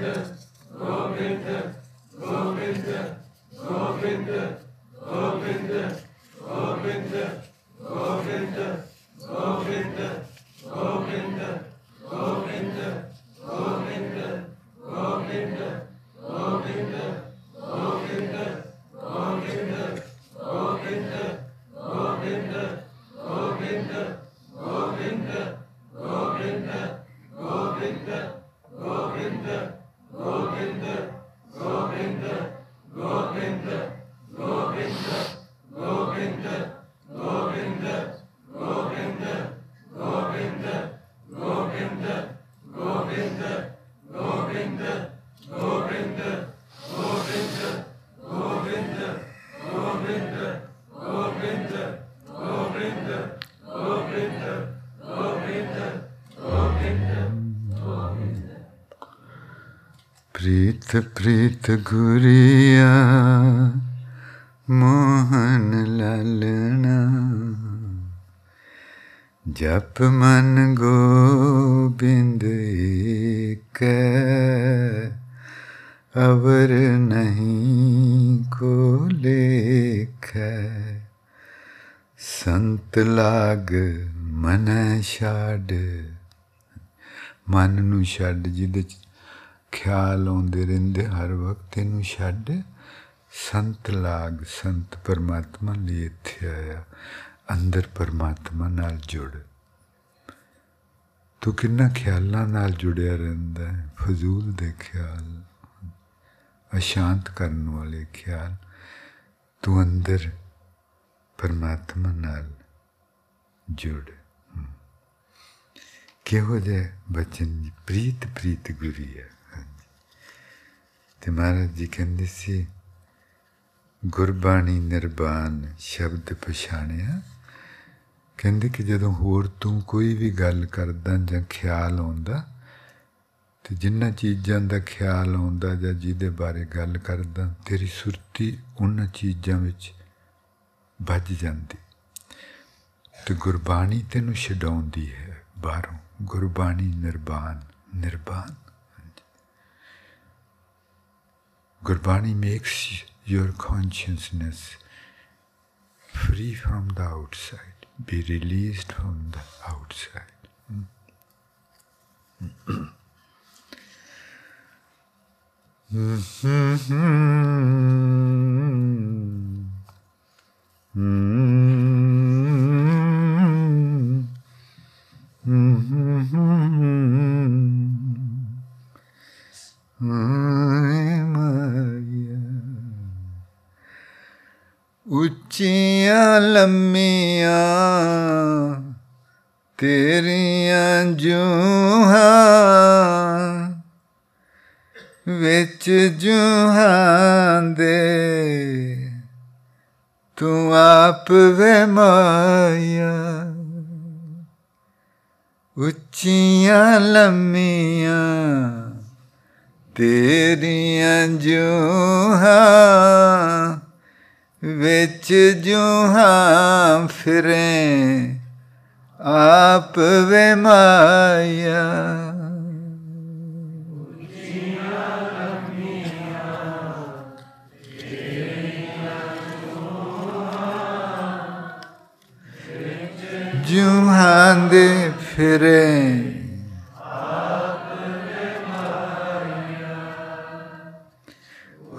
Yes. ਪ੍ਰੀਤ ਗੁਰੀਆ, ਮੋਹਨ ਲਾਲਣਾ। ਜਪ ਮਨ ਗੋਬਿੰਦ ਏਕ, ਅਵਰ ਨਹੀਂ ਕੋ ਲੇਖੈ। ਸੰਤ ਲਾਗ ਮਨ ਛੱਡ, ਮਨ ਨੂੰ ਛੱਡ ਜਿਹਦੇ ਚ ਖਿਆਲ ਆਉਂਦੇ ਰਹਿੰਦੇ ਹਰ ਵਕਤ ਇਹਨੂੰ ਛੱਡ। ਸੰਤ ਲਾਗ, ਸੰਤ ਪਰਮਾਤਮਾ ਲਈ ਇੱਥੇ ਆਇਆ। ਅੰਦਰ ਪਰਮਾਤਮਾ ਨਾਲ ਜੁੜ। ਤੂੰ ਕਿੰਨਾ ਖਿਆਲਾਂ ਨਾਲ ਜੁੜਿਆ ਰਹਿੰਦਾ ਹੈ। ਫਜ਼ੂਲ ਦੇ ਖਿਆਲ, ਅਸ਼ਾਂਤ ਕਰਨ ਵਾਲੇ ਖਿਆਲ। ਤੂੰ ਅੰਦਰ ਪਰਮਾਤਮਾ ਨਾਲ ਜੁੜ। ਕਿਹੋ ਜਿਹਾ ਬਚਨ ਪ੍ਰੀਤ ਪ੍ਰੀਤ ਗੁਰੀ ਹੈ। ਤੇ ਮਹਾਰਾਜ ਜੀ ਕਹਿੰਦੇ ਸੀ, ਗੁਰਬਾਣੀ ਨਿਰਬਾਨ ਸ਼ਬਦ ਪਛਾਣਿਆ। ਕਹਿੰਦੇ ਕਿ ਜਦੋਂ ਹੋਰ ਤੂੰ ਕੋਈ ਵੀ ਗੱਲ ਕਰਦਾ ਜਾਂ ਖਿਆਲ ਆਉਂਦਾ, ਤੇ ਜਿੰਨਾ ਚੀਜ਼ਾਂ ਦਾ ਖਿਆਲ ਆਉਂਦਾ ਜਾਂ ਜਿਹਦੇ ਬਾਰੇ ਗੱਲ ਕਰਦਾ, ਤੇਰੀ ਸੁਰਤੀ ਉਹਨਾਂ ਚੀਜ਼ਾਂ ਵਿੱਚ ਵੱਜ ਜਾਂਦੀ। ਤੇ ਗੁਰਬਾਣੀ ਤੈਨੂੰ ਛਡਾਉਂਦੀ ਹੈ ਬਾਹਰੋਂ। Gurbani ਨਿਰਬਾਨ ਨਿਰਬਾਨ Gurbani makes your consciousness free from the outside, be released from the outside. Mm. Mm-hmm. Mm-hmm. ਲੰਮੀਆਂ ਤੇਰੀਆਂ ਜੂਹਾਂ ਵਿੱਚ ਜੂਹਾਂ ਦੇ ਤੂੰ ਆਪ ਵੇ ਮਾਇਆ। ਉੱਚੀਆਂ ਲੰਮੀਆਂ ਤੇਰੀਆਂ ਜੂਹਾਂ ਵਿੱਚ ਜੂਹਾਂ ਫਿਰੇ ਆਪ ਵੇ ਮਾਇਆ। ਜੂਹਾਂ ਦੇ ਫਿਰੇ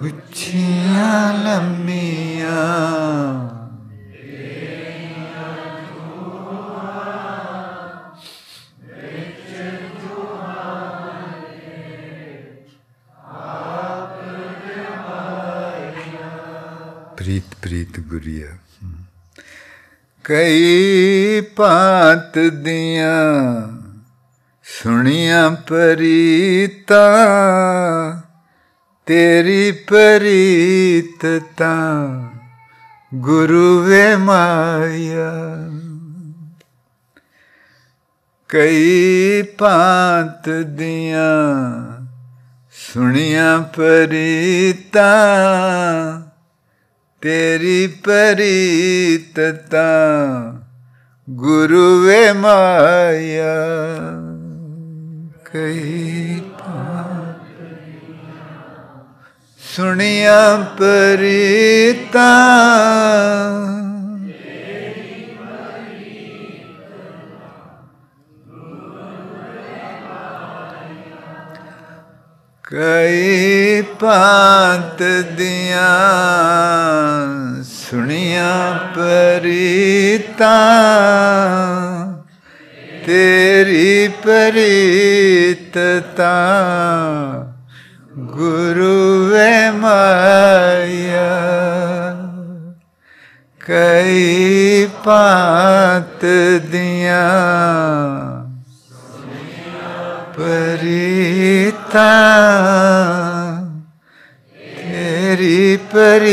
ਉੱਚੀਆਂ ਲੰਮੀਆਂ ਪ੍ਰੀਤ ਪ੍ਰੀਤ ਗੁਰੀਆ ਕਈ ਪਾਤ ਦੀਆਂ ਸੁਣੀਆਂ ਪਰੀਤਾ ਤੇਰੀ ਪਰੀਤਤਾ ਗੁਰੂ ਵੇ ਮਾਇਆ। ਕਈ ਪਾਤ ਦੀਆਂ ਸੁਣੀਆਂ ਪਰੀਤਾ, ਤੇਰੀ ਪਰੀਤਤਾ ਗੁਰੂ ਵੇ ਮਾਇਆ। ਕਈ ਸੁਣਿਆ ਪਰੀਤਾ। ਕਈ ਪਾਤ ਦੀਆਂ ਸੁਣੀਆਂ ਪਰੀਤਾ। ਤੇਰੀ ਪਰੀਤਤਾ ਗੁਰੂ ਵੇ ਮਾਇਆ ਕਈ ਪਾਤ ਦੀਆਂ ਪਰੀਤਾ ਤੇਰੀ ਪਰੀਤਤਾ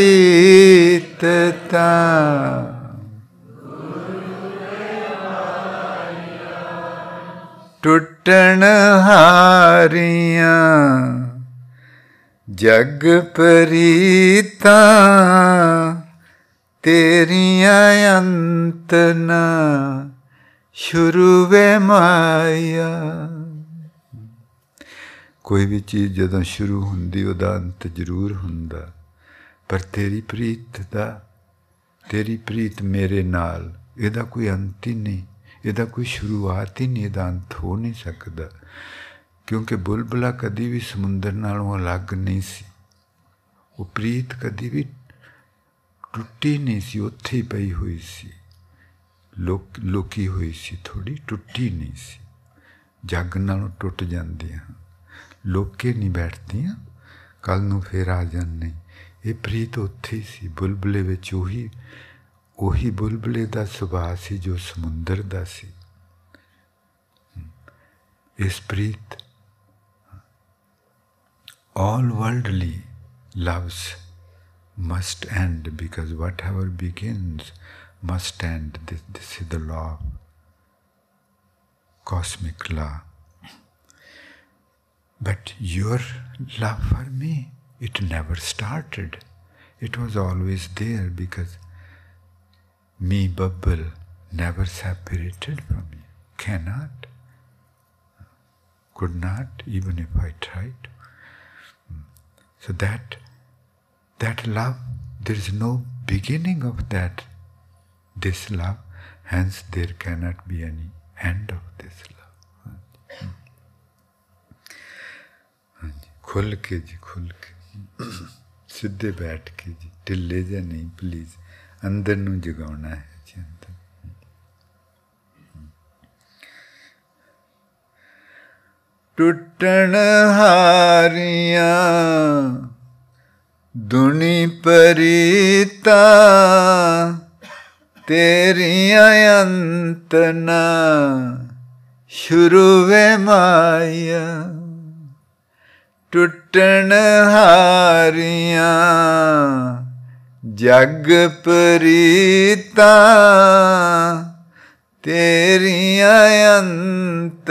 ਟੁੱਟਣ ਹਾਰੀਆਂ ਜਗ ਪਰੀਤਾ, ਤੇਰੀਆਂ ਅੰਤ ਨਾ ਸ਼ੁਰੂ ਵੇ ਮਾਇਆ। ਕੋਈ ਵੀ ਚੀਜ਼ ਜਦੋਂ ਸ਼ੁਰੂ ਹੁੰਦੀ, ਉਹਦਾ ਅੰਤ ਜ਼ਰੂਰ ਹੁੰਦਾ। ਪਰ ਤੇਰੀ ਪ੍ਰੀਤ ਦਾ, ਤੇਰੀ ਪ੍ਰੀਤ ਮੇਰੇ ਨਾਲ, ਇਹਦਾ ਕੋਈ ਅੰਤ ਹੀ ਨਹੀਂ, ਇਹਦਾ ਕੋਈ ਸ਼ੁਰੂਆਤ ਹੀ ਨਹੀਂ, ਇਹਦਾ ਅੰਤ ਹੋ ਨਹੀਂ ਸਕਦਾ। ਕਿਉਂਕਿ ਬੁਲਬਲਾ ਕਦੀ ਵੀ ਸਮੁੰਦਰ ਨਾਲੋਂ ਅਲੱਗ ਨਹੀਂ ਸੀ। ਉਹ ਪ੍ਰੀਤ ਕਦੀ ਵੀ ਟੁੱਟੀ ਨਹੀਂ ਸੀ, ਉੱਥੇ ਹੀ ਪਈ ਹੋਈ ਸੀ। ਲੋਕ, ਲੋਕੀ ਹੋਈ ਸੀ ਥੋੜੀ ਟੁੱਟੀ ਨਹੀਂ ਸੀ। ਜੱਗ ਨਾਲੋਂ ਟੁੱਟ ਜਾਂਦੀਆਂ ਲੋਕੇ ਨਹੀਂ ਬੈਠਦੀਆਂ ਕੱਲ ਨੂੰ ਫੇਰ ਆ ਜਾਂਦੇ। ਇਹ ਪ੍ਰੀਤ ਉੱਥੇ ਹੀ ਸੀ, ਬੁਲਬਲੇ ਵਿੱਚ ਉਹੀ ਉਹੀ ਬੁਲਬਲੇ ਦਾ ਸੁਭਾਅ ਸੀ ਜੋ ਸਮੁੰਦਰ ਦਾ ਸੀ। ਇਸ ਪ੍ਰੀਤ all worldly loves must end because whatever begins must end. This, this is the law, cosmic law. But your love for me, it never started. It was always there because me, bubble, never separated from you. Cannot. Could not, even if I tried. So that that love, there is no beginning of that this love, hence there cannot be any end of this love. ਖੁੱਲ ਕੇ ਜੀ ਖੁੱਲ ਕੇ ਸਿੱਧੇ ਬੈਠ ਕੇ ਜੀ ਢਿੱਲੇ ਜਿਹਾ ਨਹੀਂ please ਅੰਦਰ ਨੂੰ ਜਗਾਉਣਾ ਹੈ ਜੀ ਅੰਦਰ ਟੁੱਟਣ ਹਾਰੀਆਂ, ਦੁਨੀ ਪਰੀਤਾ, ਤੇਰੀਆਂ ਅੰਤ ਨਾ ਸ਼ੁਰੂ ਵੇ ਮਾਇਆ। ਟੁੱਟਣ ਹਾਰੀਆਂ, ਜਗ ਪਰੀਤਾ, ਤੇਰੀਆਂ ਅੰਤ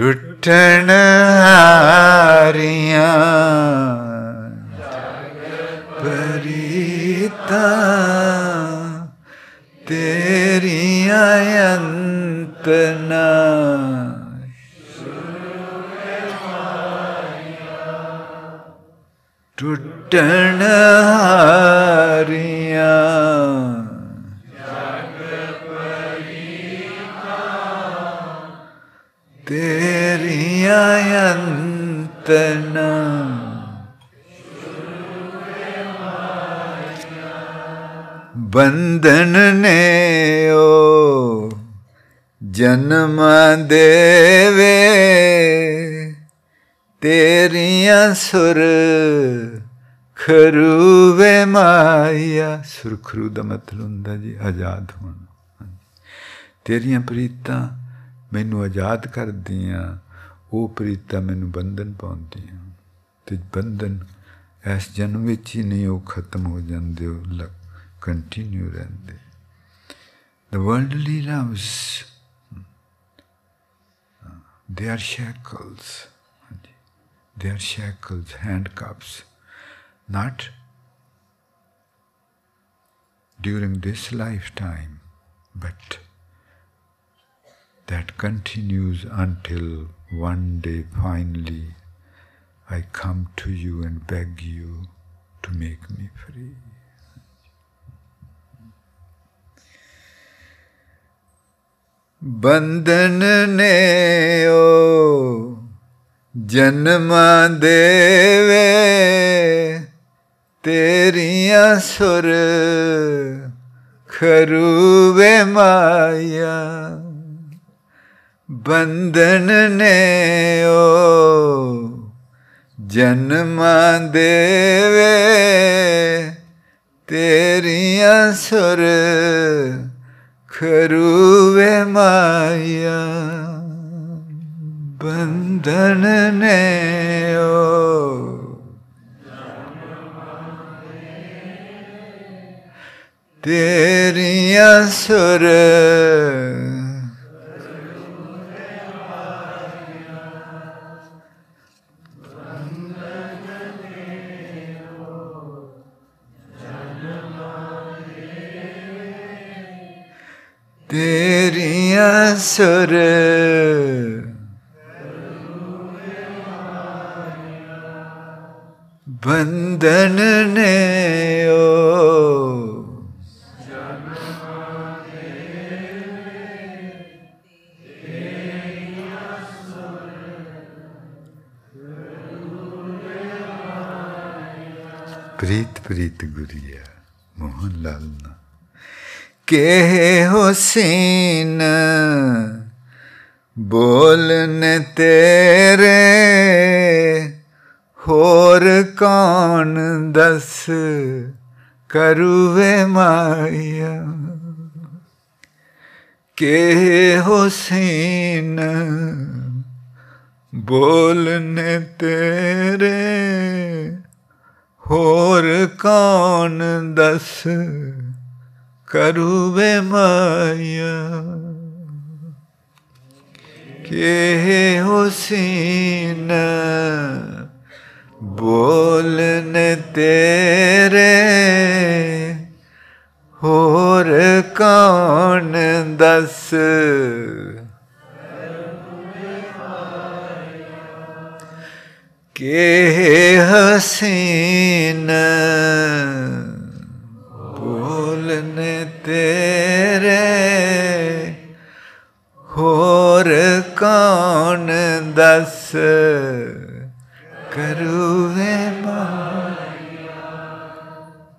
ਮਾਇਆ ਟੁੱਟਣ ਹਾਰੀਆਂ ਟੁੱਟਣ ਹਾਰੀਆਂ ਪਰੀਤਾ ਤੇਰੀਆਂ ਅੰਤ ਨਾ ਟੁੱਟਣ ਹਾਰੀਆਂ ਤੇਰੀਆਂ ਅੰਤ ਨਾ ਬੰਧਨ ਨੇ ਓ ਜਨਮ ਦੇਵੇ ਤੇਰੀਆਂ ਸੁਰ ਖਰੂਵੇ ਮਾਇਆ ਸੁਰਖਰੂ ਦਾ ਮਤਲਬ ਹੁੰਦਾ ਜੀ ਆਜ਼ਾਦ ਹੋਣਾ ਤੇਰੀਆਂ ਪ੍ਰੀਤਾਂ ਮੈਨੂੰ ਆਜ਼ਾਦ ਕਰਦੀਆਂ ਉਹ ਪ੍ਰੀਤਾਂ ਮੈਨੂੰ ਬੰਧਨ ਪਾਉਂਦੀਆਂ ਤੇ ਬੰਧਨ ਇਸ ਜਨਮ ਵਿੱਚ ਹੀ ਨਹੀਂ ਉਹ ਖਤਮ ਹੋ ਜਾਂਦੇ ਉਹ ਕੰਟੀਨਿਊ ਰਹਿੰਦੇ the worldly loves they are shackles they are shackles handcuffs not during this lifetime But that continues until one day finally I come to you and beg you to make me free. ਬੰਧਨ ਨੇ ਓ ਜਨਮਾਂ ਦੇਵੇ ਤੇਰੀਆਂ ਸੁਰ ਖਰੂਵੇ ਮਾਇਆ ਬੰਧਨ ਨੇ ਓ ਜਨਮਾਂ ਦੇਵੇ ਤੇਰੀਆਂ ਸੁਰ ਖਰੂਵੇ ਮਾਇਆ। ਬੰਧਨ ਨੇ ਓ ਤੇਰੀਆਂ ਸੁਰ ਤੇਰੀਆਂ ਸੁਰ। ਬੰਧਨ ਨੇ ਓ। ਪ੍ਰੀਤ ਪ੍ਰੀਤ ਗੁਰੀਆ ਮੋਹਨ ਲਾਲ ਨਾ ਕੇ ਹੁਸੈਨ ਬੋਲਨ ਤੇਰੇ, ਹੋਰ ਕੌਣ ਦਸ ਕਰੂਵੇ ਮਾਇਆ? ਕੇ ਹੁਸੈਨ ਬੋਲਨ ਤੇਰੇ, ਹੋਰ ਕੌਣ ਦਸ ਕਰੂਵੇ ਮਾਇਆ ਕੇ ਹੁਸੈਨ ਬੋਲਨ ਤੇਰੇ ਹੋਰ ਕੌਣ ਦੱਸ ਕੇ ਹਸੀਨ ਬੋਲ ਨੇ ਤੇਰੇ ਹੋਰ ਕੌਣ ਦੱਸ? ਕਰੂਵੇ ਮਾਇਆ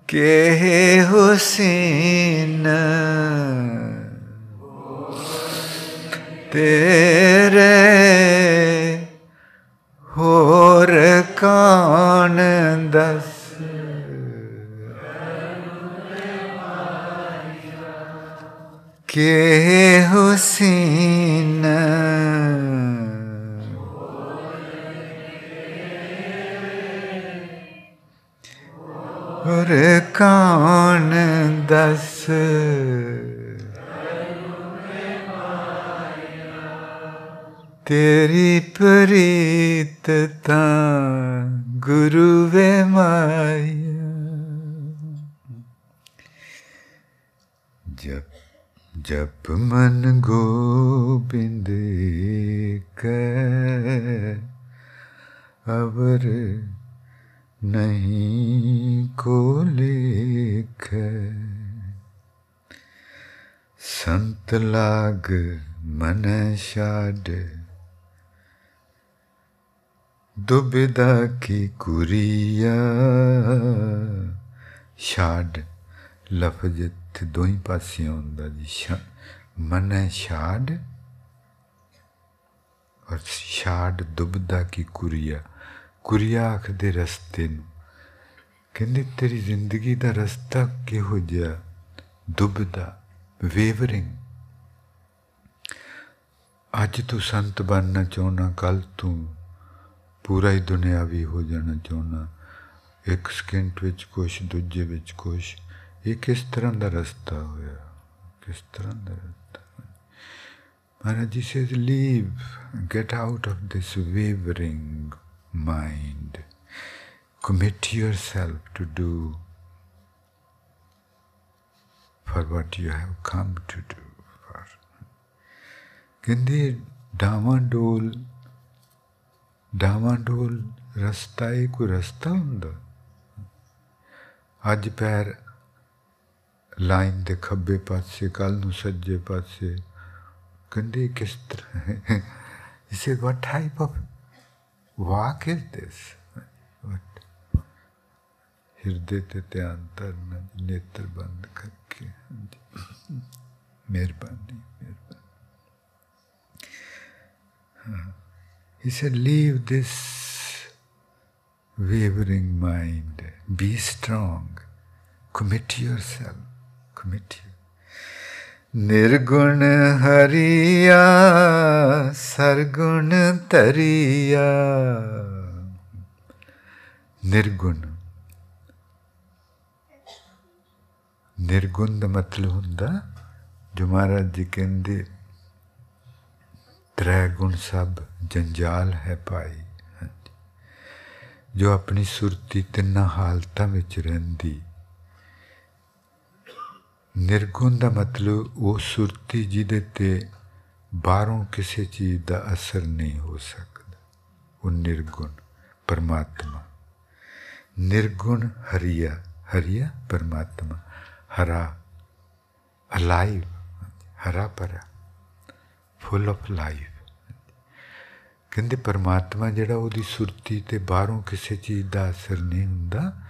ਕੇ ਹੁਸੈਨ? ਤੇਰੇ ਹੋਰ ਕੌਣ ਦੱਸ? ਕੇ ਹੁਸੈਨ ਹੋਰ ਕੌਣ ਦਸ? ਤੇਰੀ ਪ੍ਰੀਤ ਤਾਂ ਗੁਰੂ ਵੇ ਮਾਇਆ ਜਪ ਜਪ ਮਨ ਗੋਬਿੰਦ ਕੈ ਅਵਰ ਨਹੀਂ ਕੋ ਲੇਖ ਸੰਤ ਲਾਗ ਮਨ ਛਾੜ ਦੁਬਿਦਾ ਕੀ ਕੁਰੀਆ ਛਾੜ ਲਫ਼ਜ਼ ਇੱਥੇ ਦੋਹੀਂ ਪਾਸੇ ਆਉਂਦਾ ਜੀ ਮਨ ਛਾੜ ਔਰ ਛਾੜ ਦੁਬਦਾ ਕੀ ਕੁਰੀਆ ਕੁਰੀਆ ਆਖਦੇ ਰਸਤੇ ਨੂੰ ਕਹਿੰਦੇ ਤੇਰੀ ਜ਼ਿੰਦਗੀ ਦਾ ਰਸਤਾ ਕਿਹੋ ਜਿਹਾ ਦੁਬਦਾ ਵੇਵਰਿੰਗ ਅੱਜ ਤੂੰ ਸੰਤ ਬਣਨਾ ਚਾਹੁੰਨਾ ਕੱਲ ਤੂੰ ਪੂਰਾ ਹੀ ਦੁਨਿਆਵੀ ਹੋ ਜਾਣਾ ਚਾਹੁੰਨਾ ਇੱਕ ਸਕਿੰਟ ਵਿੱਚ ਕੁਛ ਦੂਜੇ ਵਿੱਚ ਕੁਛ ਇਹ ਕਿਸ ਤਰ੍ਹਾਂ ਦਾ ਰਸਤਾ ਹੋਇਆ ਕਿਸ ਤਰ੍ਹਾਂ ਦਾ ਰਸਤਾ Maharaj ji says leave get out of this wavering mind commit yourself to do for what you have come to do for ਕਹਿੰਦੇ ਡਾਵਾਂਡੋਲ ਡਾਵਾਂਡੋਲ ਰਸਤਾ ਇਹ ਕੋਈ ਰਸਤਾ ਹੁੰਦਾ ਅੱਜ ਪੈਰ ਲਾਈਨ ਦੇ ਖੱਬੇ ਪਾਸੇ ਕੱਲ ਨੂੰ ਸੱਜੇ ਪਾਸੇ ਗੰਦੇ ਕਿਸ ਤਰ੍ਹਾਂ ਇਸ is what type of walk is this ਹਿਰਦੇ ਤੇ ਧਿਆਨ ਧਰਨ ਨੇਤਰ ਬੰਦ ਕਰਕੇ ਮਿਹਰਬਾਨੀ ਮਿਹਰਬਾਨੀ he said leave this wavering mind be strong commit yourself ਮੁਖ ਮਿੱਠੀ ਨਿਰਗੁਣ ਹਰੀਆ, ਸਰਗੁਣ ਤਰੀਆ ਨਿਰਗੁਣ। ਨਿਰਗੁਣ ਦਾ ਮਤਲਬ ਹੁੰਦਾ, ਜੋ ਮਹਾਰਾਜ ਜੀ ਕਹਿੰਦੇ ਤ੍ਰੈ ਗੁਣ ਸਭ ਜੰਜਾਲ ਹੈ ਪਾਈ ਜੋ ਆਪਣੀ ਸੁਰਤੀ ਤਿੰਨਾਂ ਹਾਲਤਾਂ ਵਿੱਚ ਰਹਿੰਦੀ ਨਿਰਗੁਣ ਦਾ ਮਤਲਬ ਉਹ ਸੁਰਤੀ ਜਿਹਦੇ ਤੇ ਬਾਹਰੋਂ ਕਿਸੇ ਚੀਜ਼ ਦਾ ਅਸਰ ਨਹੀਂ ਹੋ ਸਕਦਾ। ਉਹ ਨਿਰਗੁਣ, ਪਰਮਾਤਮਾ। ਨਿਰਗੁਣ ਹਰੀਆ ਹਰੀਆ ਪਰਮਾਤਮਾ। ਹਰਾ ਅਲਾਈਵ ਹਰਾ ਭਰਾ। ਫੁੱਲ ਆਫ ਲਾਈਫ ਕਹਿੰਦੇ ਪਰਮਾਤਮਾ ਜਿਹੜਾ ਉਹਦੀ ਸੁਰਤੀ ਤੇ ਬਾਹਰੋਂ ਕਿਸੇ ਚੀਜ਼ ਦਾ ਅਸਰ ਨਹੀਂ ਹੁੰਦਾ,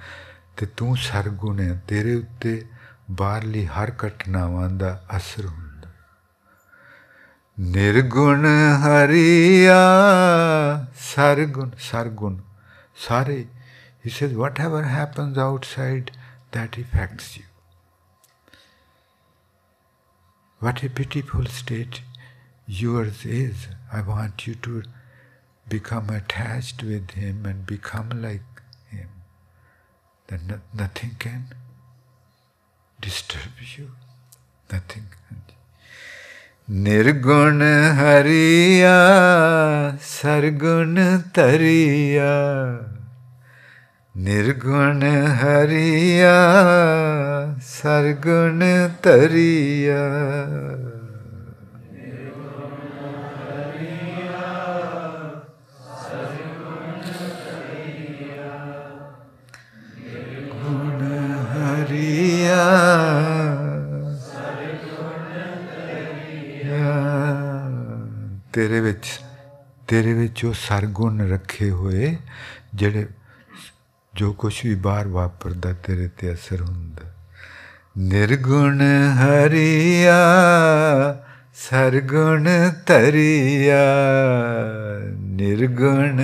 ਤੇ ਤੂੰ ਸਰਗੁਣ ਹੈ। ਤੇਰੇ ਉੱਤੇ ਬਾਹਰਲੀ ਹਰ ਘਟਨਾਵਾਂ ਦਾ ਅਸਰ ਹੁੰਦਾ ਨਿਰਗੁਣ ਹਰੀਆ ਸਰਗੁਣ ਸਰਗੁਣ ਸਾਰੇ he says whatever happens outside that affects you what a pitiful state yours is i want you to become attached with him and become like him then no, nothing can disturb you nothing निर्गुण हरिया सरगुण तरिया निर्गुण हरिया सरगुण तरिया ਤੇਰੇ ਵਿੱਚ ਤੇਰੇ ਵਿੱਚ ਉਹ ਸਰਗੁਣ ਰੱਖੇ ਹੋਏ, ਜਿਹੜੇ ਜੋ ਕੁਝ ਵੀ ਬਾਹਰ ਵਾਪਰਦਾ, ਤੇਰੇ ਤੇ ਅਸਰ ਹੁੰਦਾ। ਨਿਰਗੁਣ ਹਰੀਆ, ਸਰਗੁਣ ਤਰੀਆ ਨਿਰਗੁਣ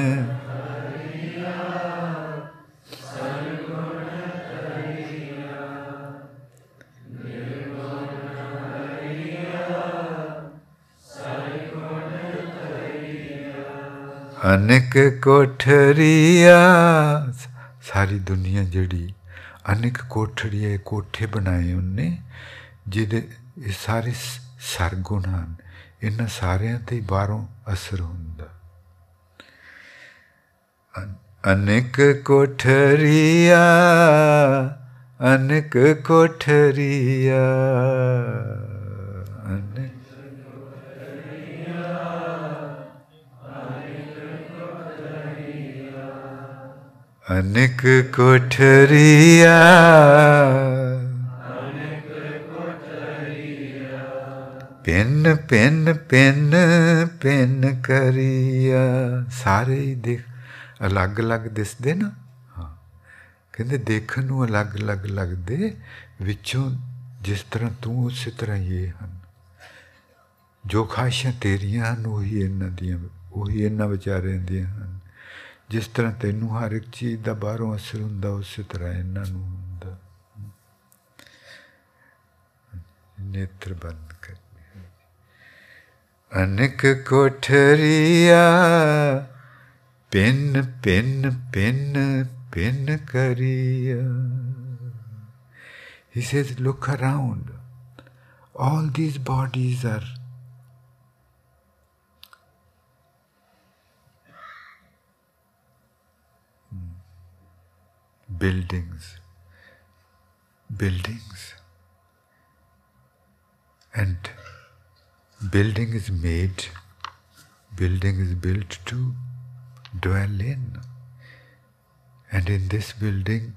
ਅਨੇਕ ਕੋਠਰੀਆ, ਸਾਰੀ ਦੁਨੀਆ ਜਿਹੜੀ ਅਨੇਕ ਕੋਠੜੀਏ ਕੋਠੇ ਬਣਾਏ ਉਹਨੇ, ਜਿਹਦੇ ਇਹ ਸਾਰੇ ਸਰਗੁਣ ਹਨ। ਇਹਨਾਂ ਸਾਰਿਆਂ ਤੇ ਬਾਹਰੋਂ ਅਸਰ ਹੁੰਦਾ। ਅਨੇਕ ਕੋਠਰੀਆ ਅਨੇਕ ਕੋਠਰੀਆ। ਅਨੇਕ ਕੋਠਰੀਆ। ਅਨੇਕ ਕੋਠਰੀਆ ਪਿੰਨ ਪਿੰਨ ਪਿੰਨ ਪਿੰਨ ਕਰੀਆ। ਸਾਰੇ ਹੀ ਦੇਖ, ਅਲੱਗ-ਅਲੱਗ ਦਿਸਦੇ ਨਾ? ਹਾਂ। ਕਹਿੰਦੇ ਦੇਖਣ ਨੂੰ ਅਲੱਗ-ਅਲੱਗ ਲੱਗਦੇ, ਵਿੱਚੋਂ ਜਿਸ ਤਰ੍ਹਾਂ ਤੂੰ ਉਸੇ ਤਰ੍ਹਾਂ ਇਹ ਹਨ। ਜੋ ਖਾਸ਼ਾਂ ਤੇਰੀਆਂ ਹਨ, ਉਹੀ ਇਹਨਾਂ ਦੀਆਂ, ਉਹੀ ਇਹਨਾਂ ਵਿਚਾਰਿਆਂ ਦੀਆਂ ਹਨ। ਜਿਸ ਤਰ੍ਹਾਂ ਤੈਨੂੰ ਹਰ ਇੱਕ ਚੀਜ਼ ਦਾ ਬਾਹਰੋਂ ਅਸਰ ਹੁੰਦਾ ਉਸੇ ਤਰ੍ਹਾਂ ਇਹਨਾਂ ਨੂੰ ਹੁੰਦਾ। ਨੇਤਰ ਬੰਦ ਕਰ ਅਨੇਕ ਕੋਠਰੀਆ ਪਿੰਨ ਪਿੰਨ ਪਿੰਨ ਪਿੰਨ ਕਰੀਆ। He says, look around. All these bodies are buildings, buildings, And building is made, building is built to dwell in. And in this building,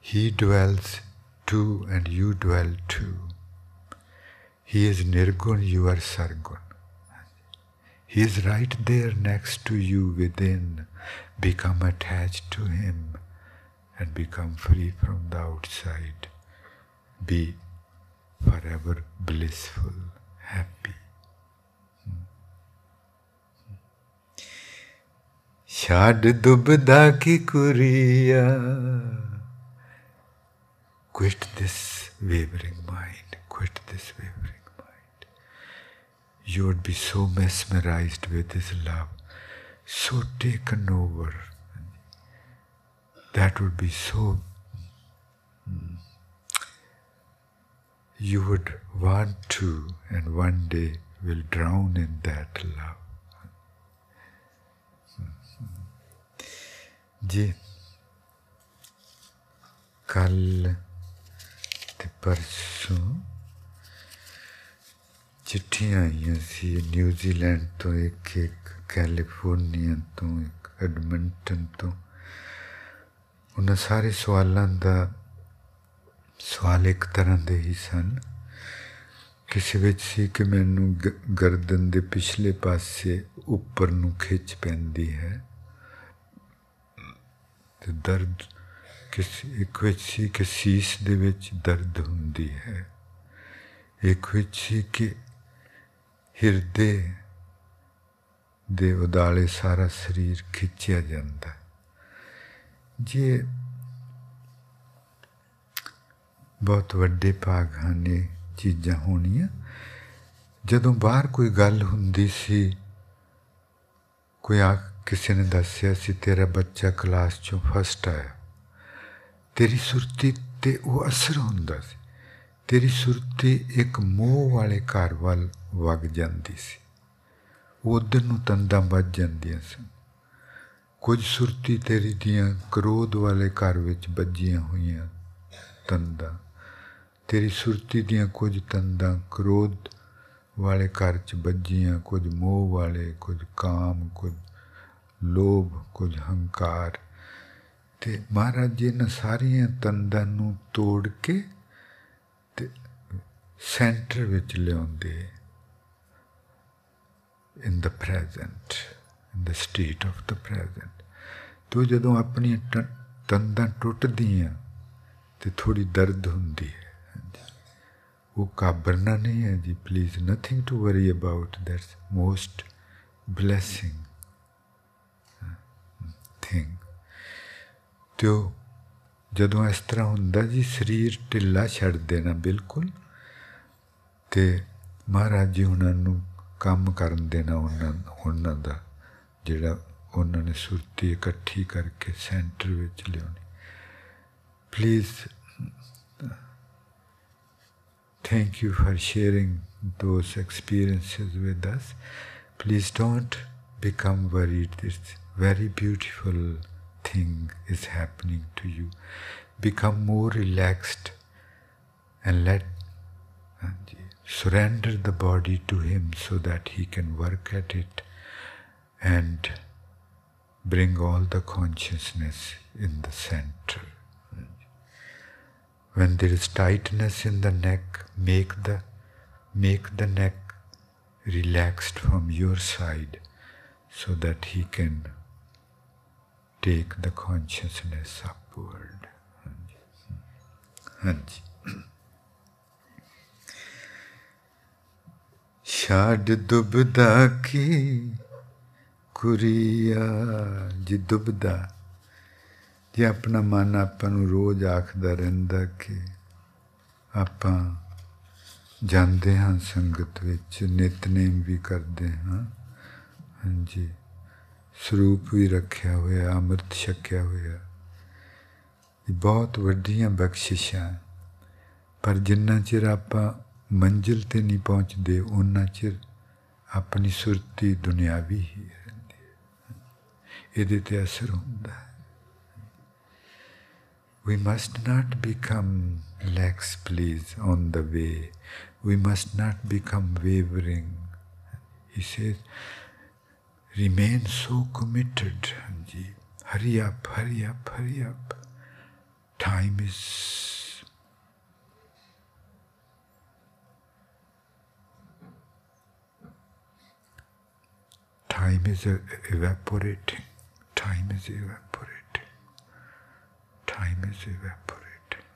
he dwells too, and you dwell too. He is Nirgun, you are Sargun. He is right there next to you within. Become attached to Him and become free from the outside. Be forever blissful, happy. ਛੱਡ ਦੁਬਦਾ ਕੀ Curia quit this wavering mind quit this wavering mind you would be so mesmerized with his love so taken over that would be so you would want to and one day will drown in that love ਜੀ ਕੱਲ ਤੇ ਪਰਸੋਂ ਚਿੱਠੀਆਂ ਆਈਆਂ ਸੀ New Zealand ਤੋਂ ਇੱਕ ਇੱਕ California ਤੋਂ ਇੱਕ ਐਡਮਿੰਟਨ ਤੋਂ ਉਹਨਾਂ ਸਾਰੇ ਸਵਾਲਾਂ ਦਾ ਸਵਾਲ ਇੱਕ ਤਰ੍ਹਾਂ ਦੇ ਹੀ ਸਨ। ਕਿਸੇ ਵਿੱਚ ਸੀ ਕਿ ਮੈਨੂੰ ਗਰਦਨ ਦੇ ਪਿਛਲੇ ਪਾਸੇ ਉੱਪਰ ਨੂੰ ਖਿੱਚ ਪੈਂਦੀ ਹੈ। ਤੇ ਦਰਦ ਕਿਸੇ, ਇੱਕ ਵਿੱਚ ਸੀ ਕਿ ਸੀਸ ਦੇ ਵਿੱਚ ਦਰਦ ਹੁੰਦੀ ਹੈ। ਇੱਕ ਵਿੱਚ ਸੀ ਕਿ ਹਿਰਦੇ ਦੇ ਉਦਾਲੇ ਸਾਰਾ ਸਰੀਰ ਖਿੱਚਿਆ ਜਾਂਦਾ ਜੇ ਬਹੁਤ ਵੱਡੇ ਭਾਗ ਹਨ ਇਹ ਚੀਜ਼ਾਂ ਹੋਣੀਆਂ, ਜਦੋਂ ਬਾਹਰ ਕੋਈ ਗੱਲ ਹੁੰਦੀ ਸੀ, ਕੋਈ ਆ ਕਿਸੇ ਨੇ ਦੱਸਿਆ ਸੀ, ਤੇਰਾ ਬੱਚਾ ਕਲਾਸ ਚੋਂ ਫਸਟ ਆਇਆ, ਤੇਰੀ ਸੁਰਤੀ ਤੇ ਉਹ ਅਸਰ ਹੁੰਦਾ ਸੀ, ਤੇਰੀ ਸੁਰਤੀ ਇੱਕ ਮੋਹ ਵਾਲੇ ਘਰ ਵੱਲ ਵਗ ਜਾਂਦੀ ਸੀ ਉਧਰ ਨੂੰ ਤੰਦਾਂ ਵੱਜ ਜਾਂਦੀਆਂ ਸਨ। ਕੁਝ ਸੁਰਤੀ ਤੇਰੀ ਦੀਆਂ ਕ੍ਰੋਧ ਵਾਲੇ ਘਰ ਵਿੱਚ ਵੱਜੀਆਂ ਹੋਈਆਂ ਤੰਦਾਂ। ਤੇਰੀ ਸੁਰਤੀ ਦੀਆਂ ਕੁਝ ਤੰਦਾਂ ਕ੍ਰੋਧ ਵਾਲੇ ਘਰ 'ਚ ਵੱਜੀਆਂ, ਕੁਝ ਮੋਹ ਵਾਲੇ, ਕੁਝ ਕਾਮ, ਕੁਝ ਲੋਭ, ਕੁਝ ਹੰਕਾਰ। ਤੇ ਮਹਾਰਾਜ ਜੀ ਨੇ ਸਾਰੀਆਂ ਤੰਦਾਂ ਨੂੰ ਤੋੜ ਕੇ ਤੇ ਸੈਂਟਰ ਵਿੱਚ ਲਿਆਉਂਦੇ। In the present in the state of the present ਤੋ ਜਦੋਂ ਆਪਣੀਆਂ ਤੰਦਾਂ ਟੁੱਟਦੀਆਂ, ਤੇ ਥੋੜੀ ਦਰਦ ਹੁੰਦੀ ਹੈ। ਉਹ ਕਾਬਰਨਾ ਨਹੀਂ ਹੈ ਜੀ। Please nothing to worry about that's most blessing thing ਤੇ ਜਦੋਂ ਇਸ ਤਰ੍ਹਾਂ ਹੁੰਦਾ ਜੀ, ਸਰੀਰ ਢਿੱਲਾ ਛੱਡ ਦੇਣਾ ਬਿਲਕੁਲ, ਤੇ ਮਹਾਰਾਜ ਜੀ ਉਹਨਾਂ ਨੂੰ ਕੰਮ ਕਰਨ ਦੇਣਾ, ਉਹਨਾਂ ਉਹਨਾਂ ਦਾ। ਜਿਹੜਾ ਉਹਨਾਂ ਨੇ ਸੁਰਤੀ ਇਕੱਠੀ ਕਰਕੇ ਸੈਂਟਰ ਵਿੱਚ ਲਿਆਉਣੀ please thank you for sharing those experiences with us. Please don't become worried. It's very beautiful thing is happening to you. Become more relaxed and let uh, surrender the body to Him so that He can work at it and bring all the consciousness in the center. When there is tightness in the neck, make the, make the neck relaxed from your side so that he can take the consciousness upward. Hanji. षड दुबदा ਕੁਰੀਆ ਜੀ ਦੁਬਦਾ। ਜੇ ਆਪਣਾ ਮਨ ਆਪਾਂ ਨੂੰ ਰੋਜ਼ ਆਖਦਾ ਰਹਿੰਦਾ ਕਿ ਆਪਾਂ ਜਾਂਦੇ ਹਾਂ ਸੰਗਤ ਵਿੱਚ, ਨਿਤਨੇਮ ਵੀ ਕਰਦੇ ਹਾਂ। ਹਾਂਜੀ। ਸਰੂਪ ਵੀ ਰੱਖਿਆ ਹੋਇਆ, ਅੰਮ੍ਰਿਤ ਛਕਿਆ ਹੋਇਆ। ਇਹ ਬਹੁਤ ਵੱਡੀਆਂ ਬਖਸ਼ਿਸ਼ਾਂ ਪਰ ਜਿੰਨਾ ਚਿਰ ਆਪਾਂ ਮੰਜ਼ਿਲ ਤੇ ਨਹੀਂ ਪਹੁੰਚਦੇ ਉਹਨਾਂ ਚਿਰ ਆਪਣੀ ਸੁਰਤੀ ਦੁਨਿਆਵੀ ਹੀ ਹੈ। Aditya Sarunda. We must not become lax, please, on the way. We must not become wavering. He says, remain so committed. Hurry up, hurry up, hurry up. Time is time is evaporating. Time is evaporating. Time is evaporating.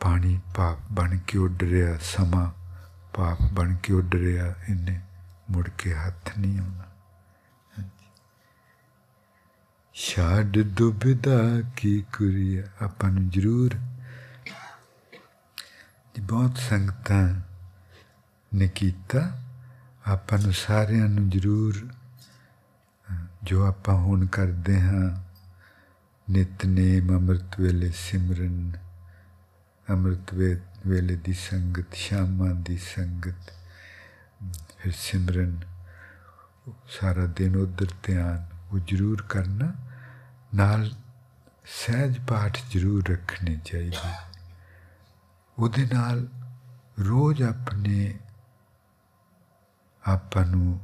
ਪਾਣੀ ਪਾਪ ਬਣ ਕੇ ਉੱਡ ਰਿਹਾ, ਸਮਾਂ ਪਾਪ ਬਣ ਕੇ ਉੱਡ ਰਿਹਾ, ਇਹਨੇ ਮੁੜ ਕੇ ਹੱਥ ਨਹੀਂ ਆਉਣਾ ਛੱਡ ਦੁਬਦਾ ਕੀ ਕੁਰੀਆ ਆਪਾਂ ਨੂੰ ਜ਼ਰੂਰ ਜੀ, ਬਹੁਤ ਸੰਗਤਾਂ ਨੇ ਕੀਤਾ, ਆਪਾਂ ਨੂੰ ਸਾਰਿਆਂ ਨੂੰ ਜ਼ਰੂਰ ਜੋ ਆਪਾਂ ਹੁਣ ਕਰਦੇ ਹਾਂ ਨਿਤਨੇਮ ਅੰਮ੍ਰਿਤ ਵੇਲੇ ਸਿਮਰਨ, ਅੰਮ੍ਰਿਤ ਵੇਲੇ ਦੀ ਸੰਗਤ, ਸ਼ਾਮਾਂ ਦੀ ਸੰਗਤ, ਫਿਰ ਸਿਮਰਨ, ਸਾਰਾ ਦਿਨ ਉਧਰ ਧਿਆਨ, ਉਹ ਜ਼ਰੂਰ ਕਰਨਾ। ਨਾਲ ਸਹਿਜ ਪਾਠ ਜ਼ਰੂਰ ਰੱਖਣੇ ਚਾਹੀਦੇ। ਉਹਦੇ ਨਾਲ ਰੋਜ਼ ਆਪਣੇ, ਆਪਾਂ ਨੂੰ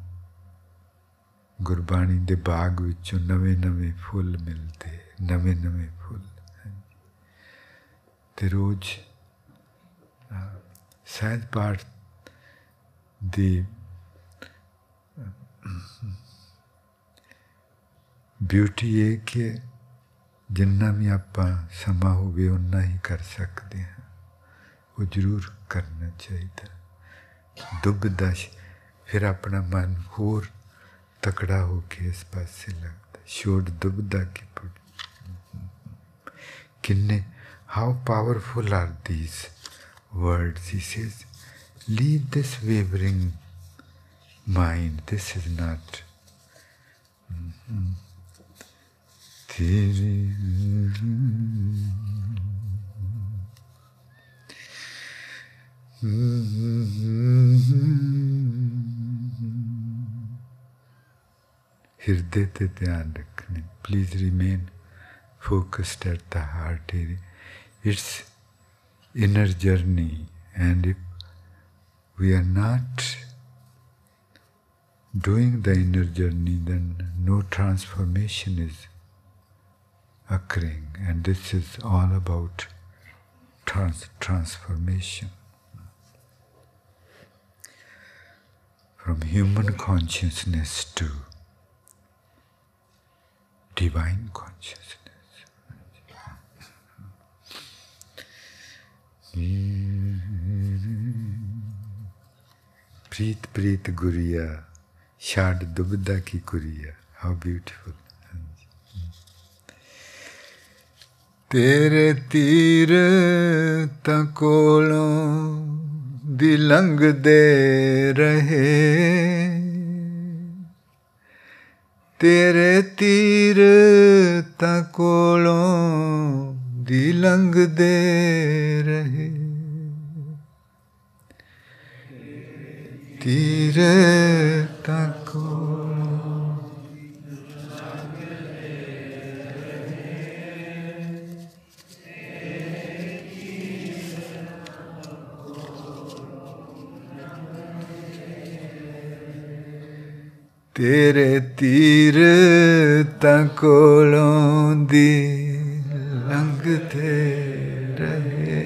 ਗੁਰਬਾਣੀ ਦੇ ਬਾਗ ਵਿੱਚੋਂ ਨਵੇਂ-ਨਵੇਂ ਫੁੱਲ ਮਿਲਦੇ ਨਵੇਂ-ਨਵੇਂ ਫੁੱਲ ਤੇ ਰੋਜ਼ ਸਹਿਜ ਪਾਠ ਦੀ ਬਿਊਟੀ ਇਹ ਕਿ ਜਿੰਨਾ ਵੀ ਆਪਾਂ ਸਮਾਂ ਹੋਵੇ ਉਨਾ ਹੀ ਕਰ ਸਕਦੇ ਹਾਂ। ਉਹ ਜ਼ਰੂਰ ਕਰਨਾ ਚਾਹੀਦਾ। ਦੁਬਦਸ਼ ਫਿਰ ਆਪਣਾ ਮਨ ਹੋਰ तकड़ा होके इस पास से लगता शोट दुबदा की किन्ने how powerful are these word he says lead this wavering mind this is not Mm-hmm. Hirde te dhyan rakhne. Please remain focused at the heart area its inner journey. And if we are not doing the inner journey, then no transformation is occurring. And this is all about trans- transformation. From human consciousness to divine consciousness. ਪ੍ਰੀਤ ਪ੍ਰੀਤ ਗੁਰੀਆ ਛੱਡ ਦੁਬਦਾ ਕੀ Curia how beautiful ਤੇਰੇ ਤੀਰ ਤਾਂ ਕੋਲੋਂ ਦੀ ਲੰਘਦੇ ਰਹੇ ਤੇਰੇ ਤੀਰ ਤਾਂ ਕੋਲੋਂ ਦੀ ਲੰਘਦੇ ਰਹੇ। ਤੀਰ ਤੱਕ ਤੇਰੇ ਤੀਰ ਤਾਂ ਕੋਲੋਂ ਦੀ ਲੰਘਦੇ ਰਹੇ।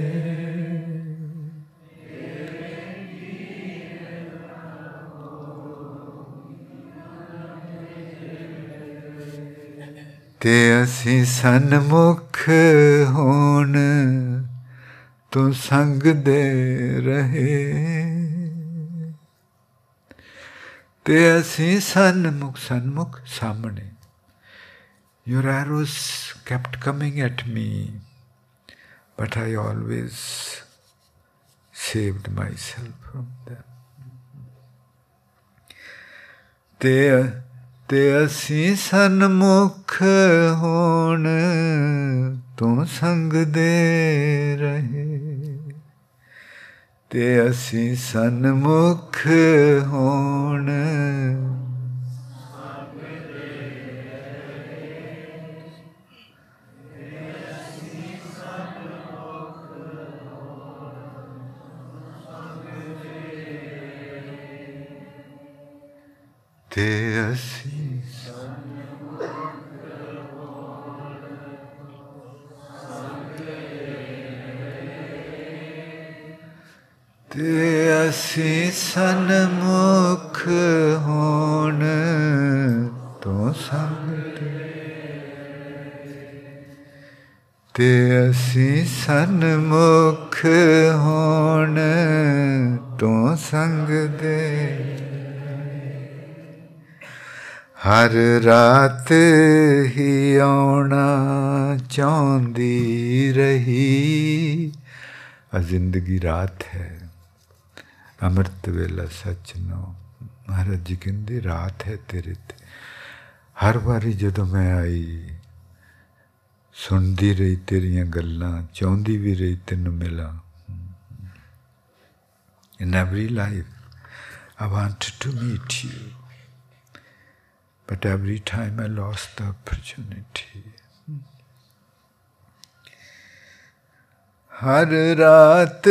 ਤੇ ਅਸੀਂ ਸਨਮੁਖ ਹੋਣ ਤੂੰ ਸੰਗ ਦੇ ਰਹੇ। ਤੇ ਅਸੀਂ ਸਨਮੁਖ ਸਨਮੁਖ ਸਾਹਮਣੇ Your arrows kept coming at me, but I always saved myself from them. ਤੇ ਤੇ ਅਸੀਂ ਸਨਮੁਖ ਹੋਣ ਤੂੰ ਸੰਗ ਦੇ ਰਹੇ ਤੇ ਅਸੀਂ ਸਨਮੁਖ ਹੋਣ ਤੇ ਅਸੀਂ ਤੇ ਅਸੀਂ ਸਨਮੁਖ ਹੋਣ ਤੋਂ ਸੰਗਤ ਤੇ ਅਸੀਂ ਸਨਮੁਖ ਹੋਣ ਤੋਂ ਸੰਗ ਦੇ ਹਰ ਰਾਤ ਹੀ ਆਉਣਾ ਚਾਹੁੰਦੀ ਰਹੀ। ਆ ਜ਼ਿੰਦਗੀ ਰਾਤ ਹੈ। ਅੰਮ੍ਰਿਤ ਵੇਲਾ ਸੱਚ ਨੋ ਮਹਾਰਾਜ ਜੀ ਕਹਿੰਦੇ ਰਾਤ ਹੈ ਤੇਰੇ ਤੇ ਹਰ ਵਾਰੀ ਜਦੋਂ ਮੈਂ ਆਈ ਸੁਣਦੀ ਰਹੀ ਤੇਰੀਆਂ ਗੱਲਾਂ ਚਾਹੁੰਦੀ ਵੀ ਰਹੀ ਤੈਨੂੰ ਮਿਲਾਂ in every life I wanted to meet you but every time I lost the opportunity ਹਰ ਰਾਤ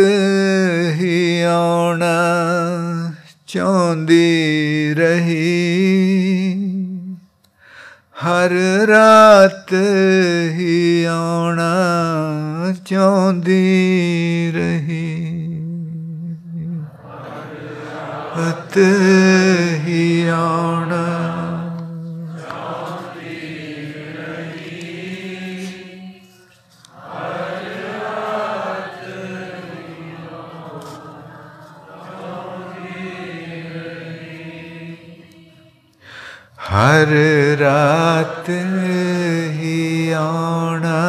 ਹੀ ਆਉਣਾ ਚਾਹੁੰਦੀ ਰਹੀ। ਹਰ ਰਾਤ ਹੀ ਆਉਣਾ ਚਾਹੁੰਦੀ ਰਹੀ। ਹਤ ਹੀ ਆਉਣਾ ਹਰ ਰਾਤ ਹੀ ਆਉਣਾ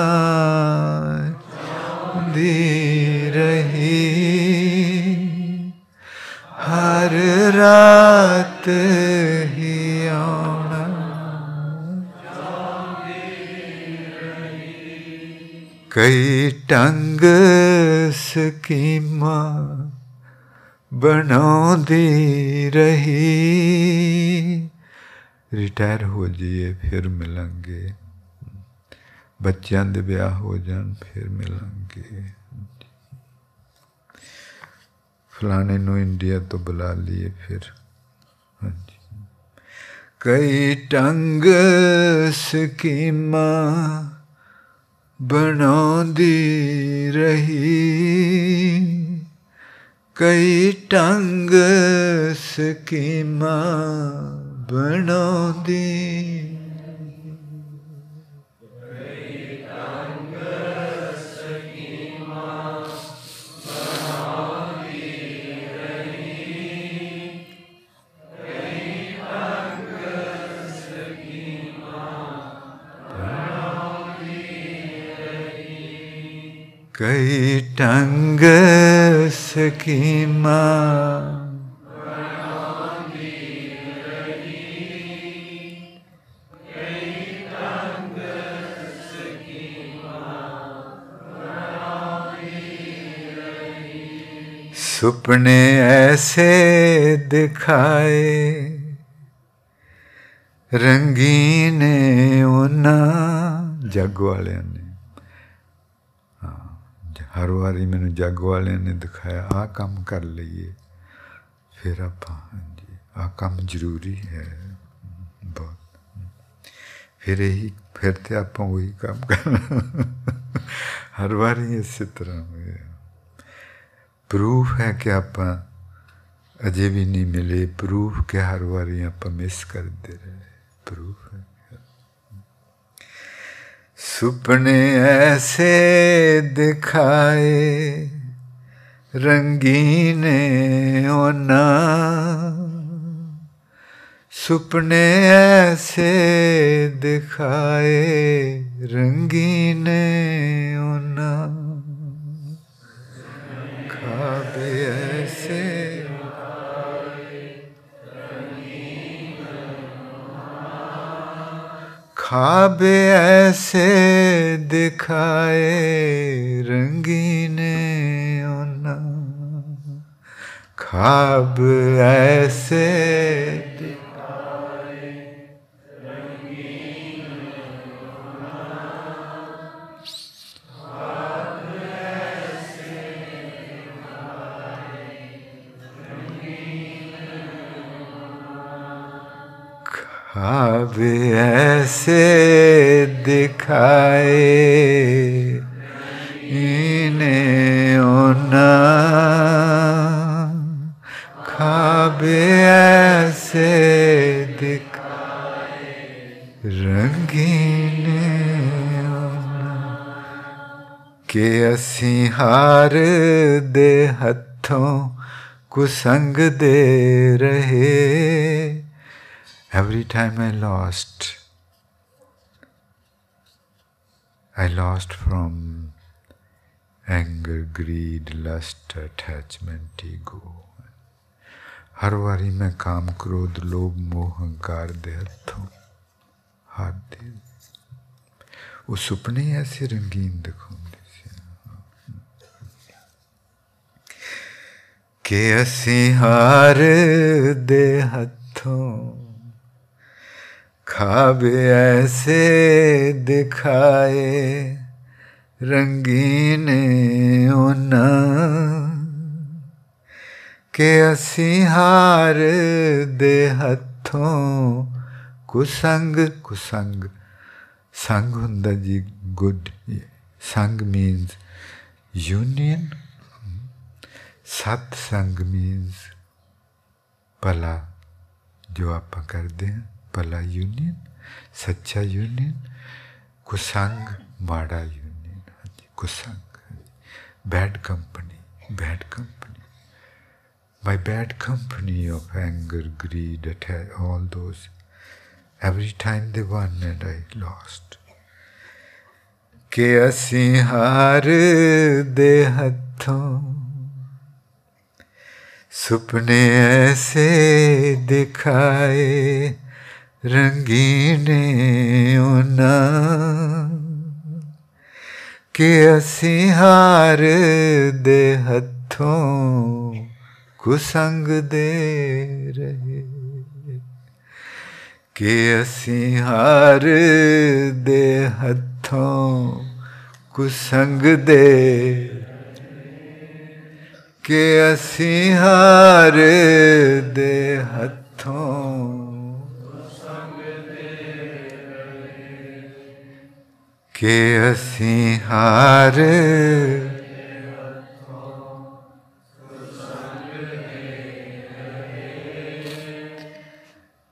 ਦੀ ਰਹੀ। ਹਰ ਰਾਤ ਹੀ ਆਉਣਾ ਕਈ ਟੰਗ ਸਕੀਮਾਂ ਬਣਾਉਂਦੀ ਰਹੀ। ਰਿਟਾਇਰ ਹੋ ਜਾਈਏ, ਫਿਰ ਮਿਲਾਂਗੇ। ਬੱਚਿਆਂ ਦੇ ਵਿਆਹ ਹੋ ਜਾਣ, ਫਿਰ ਮਿਲਾਂਗੇ। ਫਲਾਣੇ ਨੂੰ ਇੰਡੀਆ ਤੋਂ ਬੁਲਾ ਲਈਏ ਫਿਰ। ਹਾਂਜੀ। ਕਈ ਟੰਗ ਸਕੀਮਾਂ ਬਣਾਉਂਦੀ ਰਹੀ। ਕਈ ਟੰਗ ਸਕੀਮਾਂ ਬਣਾਉਂਦੀ ਕਈ ਟੰਗ ਸਕੀਮਾਂ ਸੁਪਨੇ ਐਸੇ ਦਿਖਾਏ ਰੰਗੀਨ ਉਹਨਾਂ ਜੱਗ ਵਾਲਿਆਂ ਨੇ ਹਰ ਵਾਰੀ ਮੈਨੂੰ ਜੱਗ ਵਾਲਿਆਂ ਨੇ ਦਿਖਾਇਆ ਆ ਕੰਮ ਕਰ ਲਈਏ ਫਿਰ ਆਪਾਂ ਹਾਂਜੀ ਆ ਕੰਮ ਜ਼ਰੂਰੀ ਹੈ ਬਹੁਤ ਫਿਰ ਇਹੀ ਫਿਰ ਤੇ ਆਪਾਂ ਉਹੀ ਕੰਮ ਕਰਨਾ ਹਰ ਵਾਰੀ ਇਸੇ ਤਰ੍ਹਾਂ ਹੋਇਆ ਪ੍ਰੂਫ ਹੈ ਕਿ ਆਪਾਂ ਅਜੇ ਵੀ ਨਹੀਂ ਮਿਲੇ ਪ੍ਰੂਫ ਕਿ ਹਰ ਵਾਰੀ ਆਪਾਂ ਮਿਸ ਕਰਦੇ ਰਹੇ ਪ੍ਰੂਫ ਹੈ। ਸੁਪਨੇ ਐਸੇ ਦਿਖਾਏ, ਰੰਗੀਨ ਉਹਨਾਂ। ਸੁਪਨੇ ਐਸੇ ਦਿਖਾਏ, ਰੰਗੀਨ ਉਹਨਾਂ। ख्वाब ऐसे दिखाए रंगीने ख्वाब ऐसे ख्वाब ऐसे दिखाए इन्हें ना ख्वाब ऐसे दिखाए रंगीन के असी हार दे हथों कुसंग दे रहे every time I lost I lost from anger, greed, lust, attachment, ego. ਹਰ ਵਾਰੀ ਮੈਂ ਕਾਮ ਕ੍ਰੋਧ ਲੋਭ ਮੋਹ ਹੰਕਾਰ ਦੇ ਹੱਥੋਂ ਹਾਰ ਦੇ ਉਹ ਸੁਪਨੇ ਐਸੇ ਰੰਗੀਨ ਦਿਖਾਉਂਦੇ ਕਿ ਅਸੀਂ ਹਾਰ ਦੇ ਹੱਥੋਂ ਖਾਬ ਐਸੇ ਦਿਖਾਏ ਰੰਗੀਨ ਉਹਨਾਂ ਕਿ ਅਸੀਂ ਹਾਰ ਦੇ ਹੱਥੋਂ ਕੁਸੰਗ ਕੁਸੰਗ ਸੰਗ ਹੁੰਦਾ ਜੀ ਗੁੱਡ ਸੰਗ ਮੀਨਸ ਯੂਨੀਅਨ ਸਤ ਸੰਗ ਮੀਨਸ ਭਲਾ ਜੋ ਆਪਾਂ ਕਰਦੇ ਹਾਂ ਭਲਾ ਯੂਨੀਅਨ ਸੱਚਾ ਯੂਨੀਅਨ ਕੁਸੰਗ ਮਾੜਾ union ਕੁਸੰਗ bad company bad company my bad company of anger, greed, attack, all those. Every time they won and I lost. ਕਿ ਅਸੀਂ ਹਾਰ ਦੇ ਹੱਥੋਂ सुपने ऐसे दिखाए ਰੰਗੀਨੇ ਉਹਨਾਂ ਕਿ ਅਸੀਂ ਹਾਰ ਦੇ ਹੱਥੋਂ ਕੁਸੰਗ ਦੇ ਰਹੇ। ਕਿ ਅਸੀਂ ਹਾਰ ਦੇ ਹੱਥੋਂ ਕੁਸੰਗ ਦੇ ਕਿ ਅਸੀਂ ਹਾਰ ਦੇ ਹੱਥੋਂ ਕਿ ਅਸੀਂ ਹਾਰ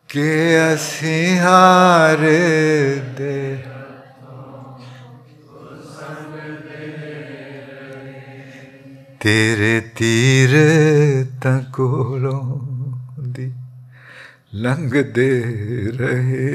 ਕਿ ਅਸੀਂ ਹਾਰ ਦੇ ਤੇਰੇ ਤੀਰ ਤਾਂ ਕੋਲੋਂ ਦੀ ਲੰਘਦੇ ਰਹੇ।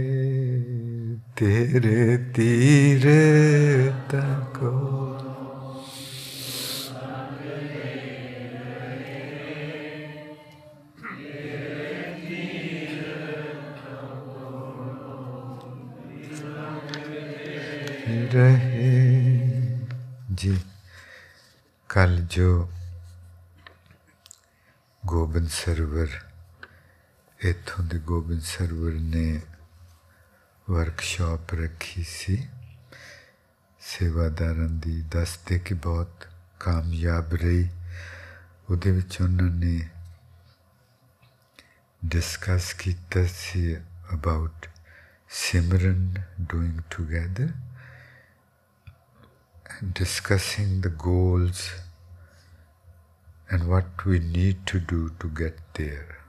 ਤੇਰੇ ਤੀਰ ਤਕੋ ਰਹੇ ਜੀ। ਕੱਲ ਜੋ ਗੋਬਿੰਦ ਸਰਵਰ ਇਥੋਂ ਦੇ ਗੋਬਿੰਦ ਸਰਵਰ ਨੇ ਵਰਕਸ਼ਾਪ ਰੱਖੀ ਸੀ ਸੇਵਾਦਾਰਾਂ ਦੀ ਦੱਸਦੇ ਕਿ ਬਹੁਤ ਕਾਮਯਾਬ ਰਹੀ ਉਹਦੇ ਵਿੱਚ ਉਹਨਾਂ ਨੇ ਡਿਸਕਸ ਕੀਤਾ ਸੀ about Simran doing together discussing the goals and what we need to do to get there.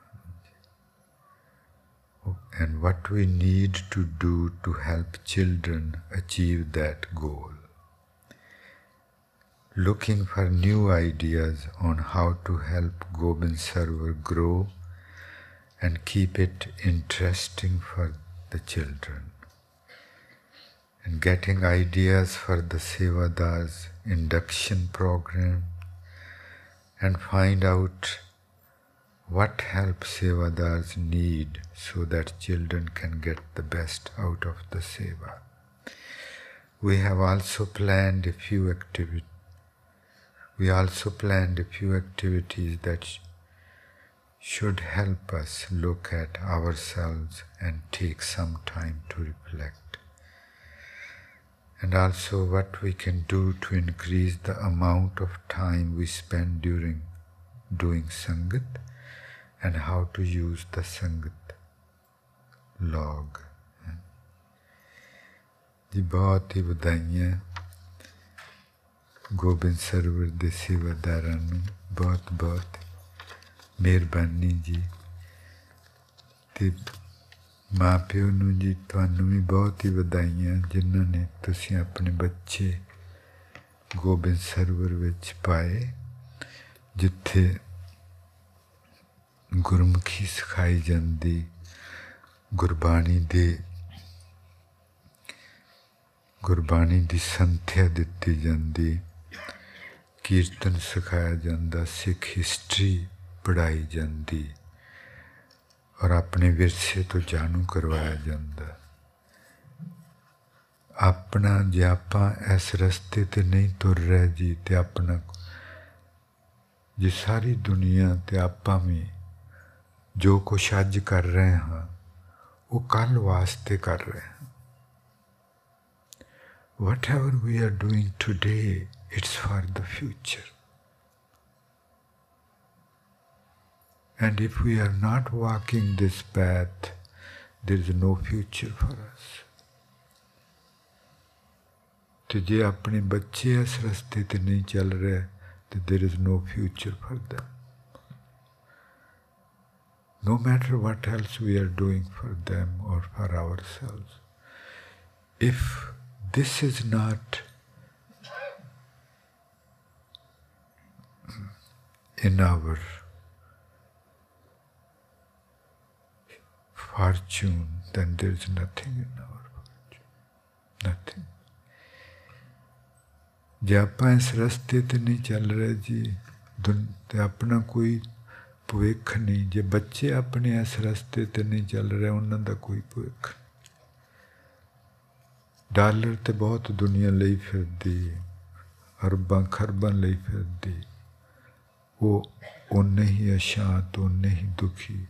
And what we need to do to help children achieve that goal. Looking for new ideas on how to help Gobind Server grow and keep it interesting for the children. And getting ideas for the Sevada's induction program and find out what help sevadars need so that children can get the best out of the seva. We have also planned a few activities. We also planned a few activities that should help us look at ourselves and take some time to reflect. And also what we can do to increase the amount of time we spend during doing Sangat and how to use the Sangat log. ਜੀ ਬਹੁਤ ਹੀ ਵਧਾਈਆਂ Gobind server ਦੇ ਸੇਵਾਦਾਰਾਂ ਨੂੰ ਬਹੁਤ ਬਹੁਤ ਮਿਹਰਬਾਨੀ ਜੀ ਤੇ ਮਾਂ ਪਿਓ ਨੂੰ ਜੀ ਤੁਹਾਨੂੰ ਵੀ ਬਹੁਤ ਹੀ ਵਧਾਈਆਂ ਜਿਨ੍ਹਾਂ ਨੇ ਤੁਸੀਂ ਆਪਣੇ ਬੱਚੇ ਗੋਬਿੰਦ ਸਰਵਰ ਵਿੱਚ ਪਾਏ ਜਿੱਥੇ ਗੁਰਮੁਖੀ ਸਿਖਾਈ ਜਾਂਦੀ, ਗੁਰਬਾਣੀ ਦੇ ਗੁਰਬਾਣੀ ਦੀ ਸੰਥਿਆ ਦਿੱਤੀ ਜਾਂਦੀ, ਕੀਰਤਨ ਸਿਖਾਇਆ ਜਾਂਦਾ, ਸਿੱਖ ਹਿਸਟਰੀ ਪੜਾਈ ਜਾਂਦੀ ਔਰ ਆਪਣੇ ਵਿਰਸੇ ਤੋਂ ਜਾਣੂ ਕਰਵਾਇਆ ਜਾਂਦਾ। ਆਪਣਾ ਜੇ ਆਪਾਂ ਇਸ ਰਸਤੇ ਤੇ ਨਹੀਂ ਤੁਰ ਰਹੇ ਜੀ ਤੇ ਆਪਣਾ, ਜੇ ਸਾਰੀ ਦੁਨੀਆ ਤੇ ਆਪਾਂ ਵੀ ਜੋ ਕੁਛ ਅੱਜ ਕਰ ਰਹੇ ਹਾਂ ਉਹ ਕੱਲ ਵਾਸਤੇ ਕਰ ਰਹੇ ਹਾਂ whatever we are doing today it's for the future and if we are not walking this path there is no future for us ਤੇ ਜੇ ਆਪਣੇ ਬੱਚੇ ਇਸ ਰਸਤੇ ਤੇ ਨਹੀਂ ਚੱਲ ਰਹੇ ਤੇ there is no future for them no matter what else we are doing for them or for ourselves. If this is not in our fortune, then there is nothing in our fortune. Nothing. ਜੇ ਆਪਾਂ ਇਸ ਰਸਤੇ ਤੇ ਨਹੀਂ ਚੱਲ ਰਹੇ ਜੀ ਤੇ ਆਪਣਾ ਕੋਈ ਭਵਿੱਖ ਨਹੀਂ। ਜੇ ਬੱਚੇ ਆਪਣੇ ਇਸ ਰਸਤੇ ਤੇ ਨਹੀਂ ਚੱਲ ਰਹੇ, ਉਹਨਾਂ ਦਾ ਕੋਈ ਭਵਿੱਖ ਡਾਲਰ ਤੇ ਬਹੁਤ ਦੁਨੀਆ ਲਈ ਫਿਰਦੀ ਅਰਬਾਂ, ਖਰਬਾਂ ਲਈ ਫਿਰਦੀ ਉਹ ਉਹਨੇ ਹੀ ਅਸ਼ਾਂਤ ਉਹਨੇ ਹੀ ਦੁਖੀ।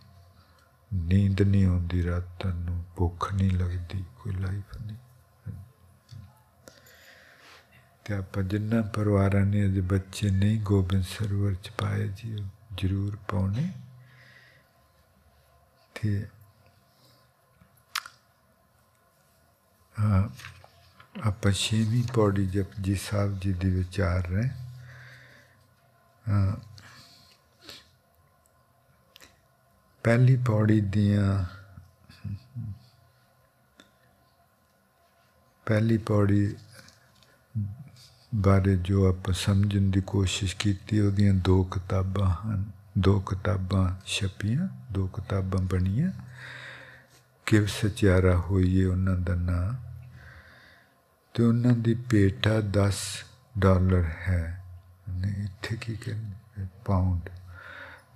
ਨੀਂਦ ਨਹੀਂ ਆਉਂਦੀ ਰਾਤਾਂ ਨੂੰ, ਭੁੱਖ ਨਹੀਂ ਲੱਗਦੀ, ਕੋਈ ਲਾਈਫ ਨਹੀਂ। ਤੇ ਆਪਾਂ ਜਿੰਨਾ ਪਰਿਵਾਰਾਂ ਨੇ ਅਜੇ ਬੱਚੇ ਨਹੀਂ, ਗੋਬਿੰਦ ਸਰਵਰ ਚ ਪਾਏ ਜੀ। ਜ਼ਰੂਰ ਪਾਉਣੇ। ਤੇ ਆਪਾਂ ਛੇਵੀਂ ਪੌੜੀ ਜਪਜੀ ਸਾਹਿਬ ਜੀ ਦੀ ਵਿਚਾਰ ਰਹੇ ਪਹਿਲੀ ਪੌੜੀ ਦੀਆਂ ਪਹਿਲੀ ਪੌੜੀ ਬਾਰੇ ਜੋ ਆਪਾਂ ਸਮਝਣ ਦੀ ਕੋਸ਼ਿਸ਼ ਕੀਤੀ, ਉਹਦੀਆਂ ਦੋ ਕਿਤਾਬਾਂ ਹਨ। ਦੋ ਕਿਤਾਬਾਂ ਛਪੀਆਂ, ਦੋ ਕਿਤਾਬਾਂ ਬਣੀਆਂ। ਕਿਵ ਸਚਿਆਰਾ ਹੋਈਏ ਉਹਨਾਂ ਦਾ ਨਾਂ। ਤੇ ਉਹਨਾਂ ਦੀ ਪੇਟਾ 10 ਡਾਲਰ ਹੈ। ਨਹੀਂ ਇੱਥੇ ਕੀ ਕਹਿੰਦੇ? ਪਾਉਂਡ।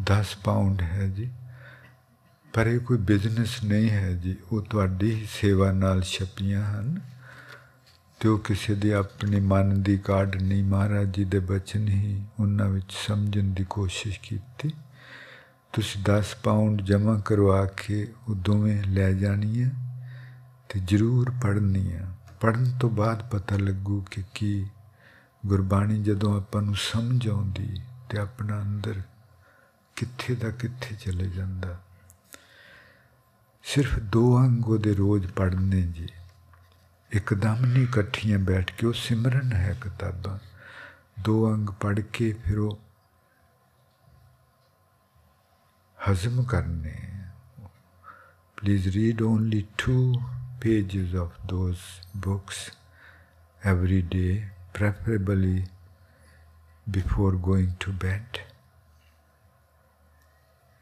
10 ਪਾਉਂਡ ਹੈ ਜੀ। ਪਰ ਇਹ ਕੋਈ ਬਿਜ਼ਨਸ ਨਹੀਂ ਹੈ ਜੀ। ਉਹ ਤੁਹਾਡੀ ਹੀ ਸੇਵਾ ਨਾਲ ਛਪੀਆਂ ਹਨ। ਤੇ ਉਹ ਕਿਸੇ ਦੇ ਆਪਣੇ ਮਨ ਦੀ ਕਾਢ ਨਹੀਂ ਮਹਾਰਾਜ ਜੀ ਦੇ ਬਚਨ ਹੀ ਉਹਨਾਂ ਵਿੱਚ ਸਮਝਣ ਦੀ ਕੋਸ਼ਿਸ਼ ਕੀਤੀ? ਤੁਸੀਂ 10 ਪਾਉਂਡ ਜਮ੍ਹਾਂ ਕਰਵਾ ਕੇ ਉਹ ਦੋਵੇਂ ਲੈ ਜਾਣੀ ਹੈ ਤੇ ਜ਼ਰੂਰ ਪੜ੍ਹਨੀ ਹੈ ਪੜਨ ਤੋਂ ਬਾਅਦ ਪਤਾ ਲੱਗੂ ਕਿ ਕੀ ਗੁਰਬਾਣੀ ਜਦੋਂ ਆਪਾਂ ਨੂੰ ਸਮਝ ਆਉਂਦੀ ਤੇ ਆਪਣਾ ਅੰਦਰ ਕਿੱਥੇ ਦਾ ਕਿੱਥੇ ਚਲੇ ਜਾਂਦਾ। ਸਿਰਫ ਦੋ ਅੰਗ ਉਹਦੇ ਰੋਜ਼ ਪੜਨੇ ਜੀ। ਇੱਕਦਮ ਨਹੀਂ ਇਕੱਠੀਆਂ ਬੈਠ ਕੇ ਉਹ ਸਿਮਰਨ ਹੈ ਕਿਤਾਬਾਂ ਦੋ ਅੰਗ ਪੜ ਕੇ ਫਿਰ ਉਹ ਹਜ਼ਮ ਕਰਨੇ please read only two pages of those books every day, preferably before going to bed,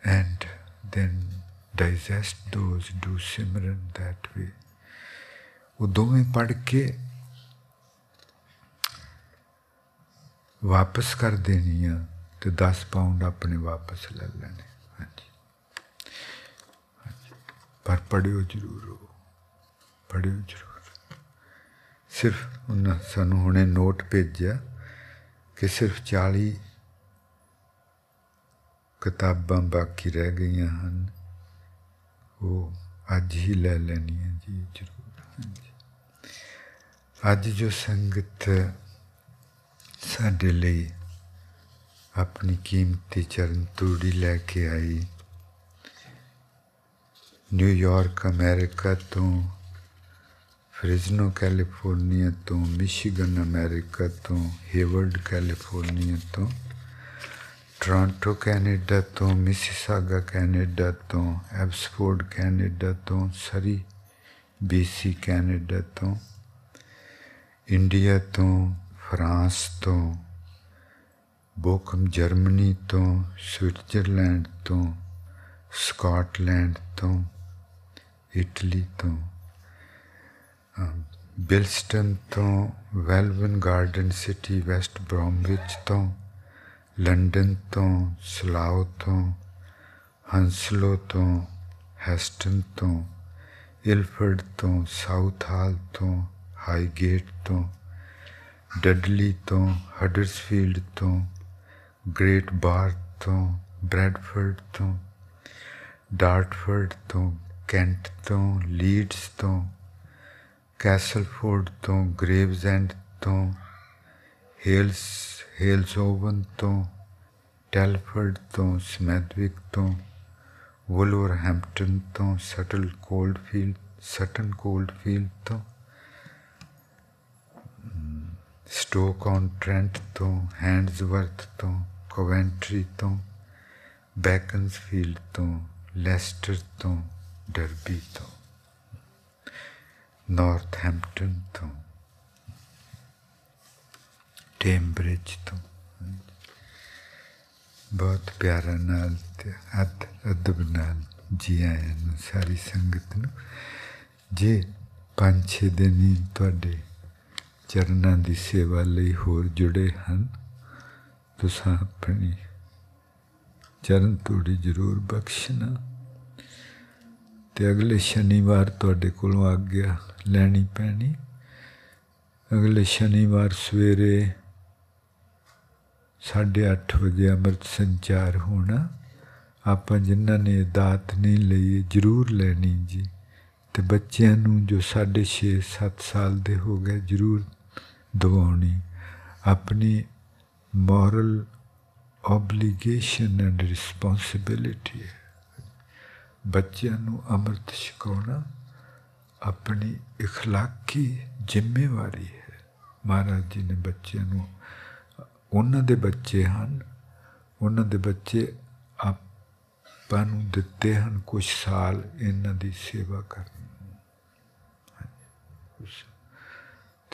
and then digest those, do Simran that way. ਉਹ ਦੋਵੇਂ ਪੜ ਕੇ ਵਾਪਸ ਕਰ ਦੇਣੀ ਆ ਤੇ 10 ਪਾਉਂਡ ਆਪਣੇ ਵਾਪਸ ਲੈ ਲੈਣੇ। ਹਾਂਜੀ। ਪਰ ਪੜਿਓ ਜ਼ਰੂਰ ਹੋ ਪੜਿਓ ਜ਼ਰੂਰ। ਸਿਰਫ ਉਹਨਾਂ ਸਾਨੂੰ ਹੁਣੇ ਨੋਟ ਭੇਜਿਆ ਕਿ ਸਿਰਫ 40 ਕਿਤਾਬਾਂ ਬਾਕੀ ਰਹਿ ਗਈਆਂ ਹਨ। ਉਹ ਅੱਜ ਹੀ ਲੈ ਲੈਣੀਆਂ ਜੀ, ਜ਼ਰੂਰ। ਹਾਂਜੀ। ਅੱਜ ਜੋ ਸੰਗਤ ਸਾਡੇ ਲਈ ਆਪਣੀ ਕੀਮਤੀ ਚਰਨ ਤੂੜੀ ਲੈ ਕੇ ਆਈ ਨਿਊਯਾਰਕ ਅਮਰੀਕਾ ਤੋਂ, ਫ੍ਰਿਜ਼ਨੋ, ਕੈਲੀਫੋਰਨੀਆ ਤੋਂ, ਮਿਸ਼ੀਗਨ, ਅਮਰੀਕਾ ਤੋਂ, ਹੇਵਰਡ, ਕੈਲੀਫੋਰਨੀਆ ਤੋਂ, ਟੋਰਾਂਟੋ, ਕੈਨੇਡਾ ਤੋਂ, ਮਿਸਿਸਾਗਾ, ਕੈਨੇਡਾ ਤੋਂ, ਐਬਸਫੋਰਡ, ਕੈਨੇਡਾ ਤੋਂ, ਸਰੀ ਬੀਸੀ ਕੈਨੇਡਾ ਤੋਂ ਇੰਡੀਆ ਤੋਂ ਫਰਾਂਸ ਤੋਂ ਬੋਕਮ ਜਰਮਨੀ ਤੋਂ ਸਵਿਟਜ਼ਰਲੈਂਡ ਤੋਂ ਸਕਾਟਲੈਂਡ ਤੋਂ ਇਟਲੀ ਤੋਂ ਬਿਲਸਟਨ ਤੋਂ Welwyn Garden City West Bromwich ਤੋਂ ਲੰਡਨ ਤੋਂ ਸਲਾਉ ਤੋਂ ਹੰਸਲੋ ਤੋਂ ਹੈਸਟਨ ਤੋਂ ਇਲਫਰਡ ਤੋਂ ਸਾਊਥ ਹਾਲ ਤੋਂ ਹਾਈਗੇਟ ਤੋਂ ਡਡਲੀ ਤੋਂ ਹਡਰਸਫੀਲਡ ਤੋਂ ਗ੍ਰੇਟ ਬਾਰਥ ਤੋਂ ਬ੍ਰੈਡਫੋਰਡ ਤੋਂ ਡਾਰਟਫੋਰਡ ਤੋਂ ਕੈਂਟ ਤੋਂ ਲੀਡਸ ਤੋਂ ਕੈਸਲਫੋਰਡ ਤੋਂ ਗ੍ਰੇਵਜ਼ ਐਂਡ ਤੋਂ ਹੇਲਸ ਹੇਲਸਓਵਨ ਤੋਂ ਟੈਲਫੋਰਡ ਤੋਂ ਸਮੈਥਵਿਕ ਤੋਂ ਵੁਲਵਰਹੈਂਪਟਨ ਤੋਂ ਸਟਲ ਕੋਲਡਫੀਲਡ ਸਟਨ ਕੋਲਡਫੀਲਡ ਤੋਂ ਸਟੋਕ ਔਨ ਟ੍ਰੈਂਟ ਤੋਂ ਹੈਂਡਸਵਰਥ ਤੋਂ, ਕੋਵੈਂਟਰੀ ਤੋਂ ਬੈਕਨਸਫੀਲਡ ਤੋਂ, ਲੈਸਟਰ ਤੋਂ, ਡਰਬੀ ਤੋਂ, ਨਾਰਥਹੈਂਪਟਨ ਤੋਂ ਟੈਂਬਰਿਜ ਤੋਂ। ਬਹੁਤ ਪਿਆਰਾ ਨਾਲ ਤੇ ਅਦ, ਅਦਬ ਨਾਲ ਜੀ ਆਇਆਂ ਨੂੰ, ਸਾਰੀ ਸੰਗਤ ਨੂੰ। ਜੇ ਪੰਜ ਛੇ ਦਿਨ ਹੀ ਤੁਹਾਡੇ ਚਰਨਾਂ ਦੀ ਸੇਵਾ ਲਈ ਹੋਰ ਜੁੜੇ ਹਨ? ਤੁਸੀਂ ਆਪਣੀ ਚਰਨ ਤੋੜੀ ਜ਼ਰੂਰ ਬਖਸ਼ਣਾ। ਤੇ ਅਗਲੇ ਸ਼ਨੀਵਾਰ ਤੁਹਾਡੇ ਕੋਲੋਂ ਆਗਿਆ ਲੈਣੀ ਪੈਣੀ। ਅਗਲੇ ਸ਼ਨੀਵਾਰ ਸਵੇਰੇ 8:30 ਵਜੇ ਅੰਮ੍ਰਿਤ ਸੰਚਾਰ ਹੋਣਾ। ਆਪਾਂ ਜਿਨ੍ਹਾਂ ਨੇ ਦਾਤ ਨਹੀਂ ਲਈ ਜ਼ਰੂਰ ਲੈਣੀ ਜੀ। ਤੇ ਬੱਚਿਆਂ ਨੂੰ ਜੋ 6.5 7 ਸਾਲ ਦੇ ਹੋ ਗਏ ਜ਼ਰੂਰ ਦਵਾਉਣੀ ਆਪਣੀ ਮੋਰਲ obligation and responsibility ਹੈ ਬੱਚਿਆਂ ਨੂੰ ਅੰਮ੍ਰਿਤ ਛਕਾਉਣਾ ਆਪਣੀ اخلاقی ਜ਼ਿੰਮੇਵਾਰੀ ਹੈ ਮਹਾਰਾਜ ਜੀ ਨੇ ਬੱਚਿਆਂ ਨੂੰ ਉਹਨਾਂ ਦੇ ਬੱਚੇ ਹਨ ਉਹਨਾਂ ਦੇ ਬੱਚੇ ਆਪਾਂ ਨੂੰ ਦਿੱਤੇ ਹਨ ਕੁਝ ਸਾਲ ਇਹਨਾਂ ਦੀ ਸੇਵਾ ਕਰਨ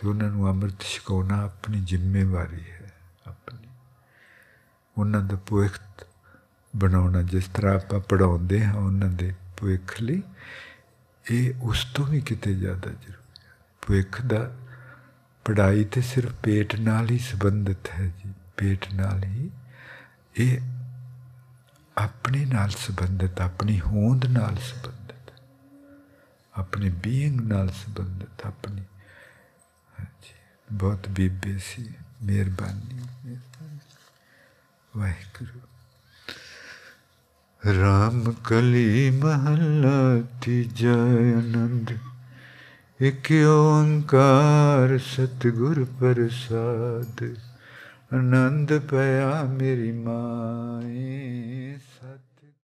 ਤੇ ਉਹਨਾਂ ਨੂੰ ਅੰਮ੍ਰਿਤ ਛਕਾਉਣਾ ਆਪਣੀ ਜ਼ਿੰਮੇਵਾਰੀ ਹੈ, ਆਪਣੀ। ਉਹਨਾਂ ਦਾ ਭਵਿੱਖ ਬਣਾਉਣਾ, ਜਿਸ ਤਰ੍ਹਾਂ ਆਪਾਂ ਪੜਾਉਂਦੇ ਹਾਂ ਉਹਨਾਂ ਦੇ ਭਵਿੱਖ ਲਈ, ਇਹ ਉਸ ਤੋਂ ਵੀ ਕਿਤੇ ਜ਼ਿਆਦਾ ਜ਼ਰੂਰੀ ਹੈ। ਭਵਿੱਖ ਦਾ ਪੜਾਈ ਤੇ ਸਿਰਫ ਪੇਟ ਨਾਲ ਹੀ ਸੰਬੰਧਿਤ ਹੈ ਜੀ। ਪੇਟ ਨਾਲ ਹੀ ਇਹ ਆਪਣੇ ਨਾਲ ਸੰਬੰਧਿਤ, ਆਪਣੀ ਹੋਂਦ ਨਾਲ ਸੰਬੰਧਿਤ, ਆਪਣੇ ਬੀਇੰਗ ਨਾਲ ਸੰਬੰਧਿਤ, ਆਪਣੀ ਬਹੁਤ ਬੀਬੇ ਸੀ ਮਿਹਰਬਾਨੀ ਵਾਹਿਗੁਰੂ ਰਾਮ ਕਲੀ ਮਹੱਲਾ ਤੀਜਾ ਆਨੰਦ ਇਕ ਓੰਕਾਰ ਸਤਿਗੁਰ ਪ੍ਰਸਾਦ ਆਨੰਦ ਪਿਆ ਮੇਰੀ ਮਾਏ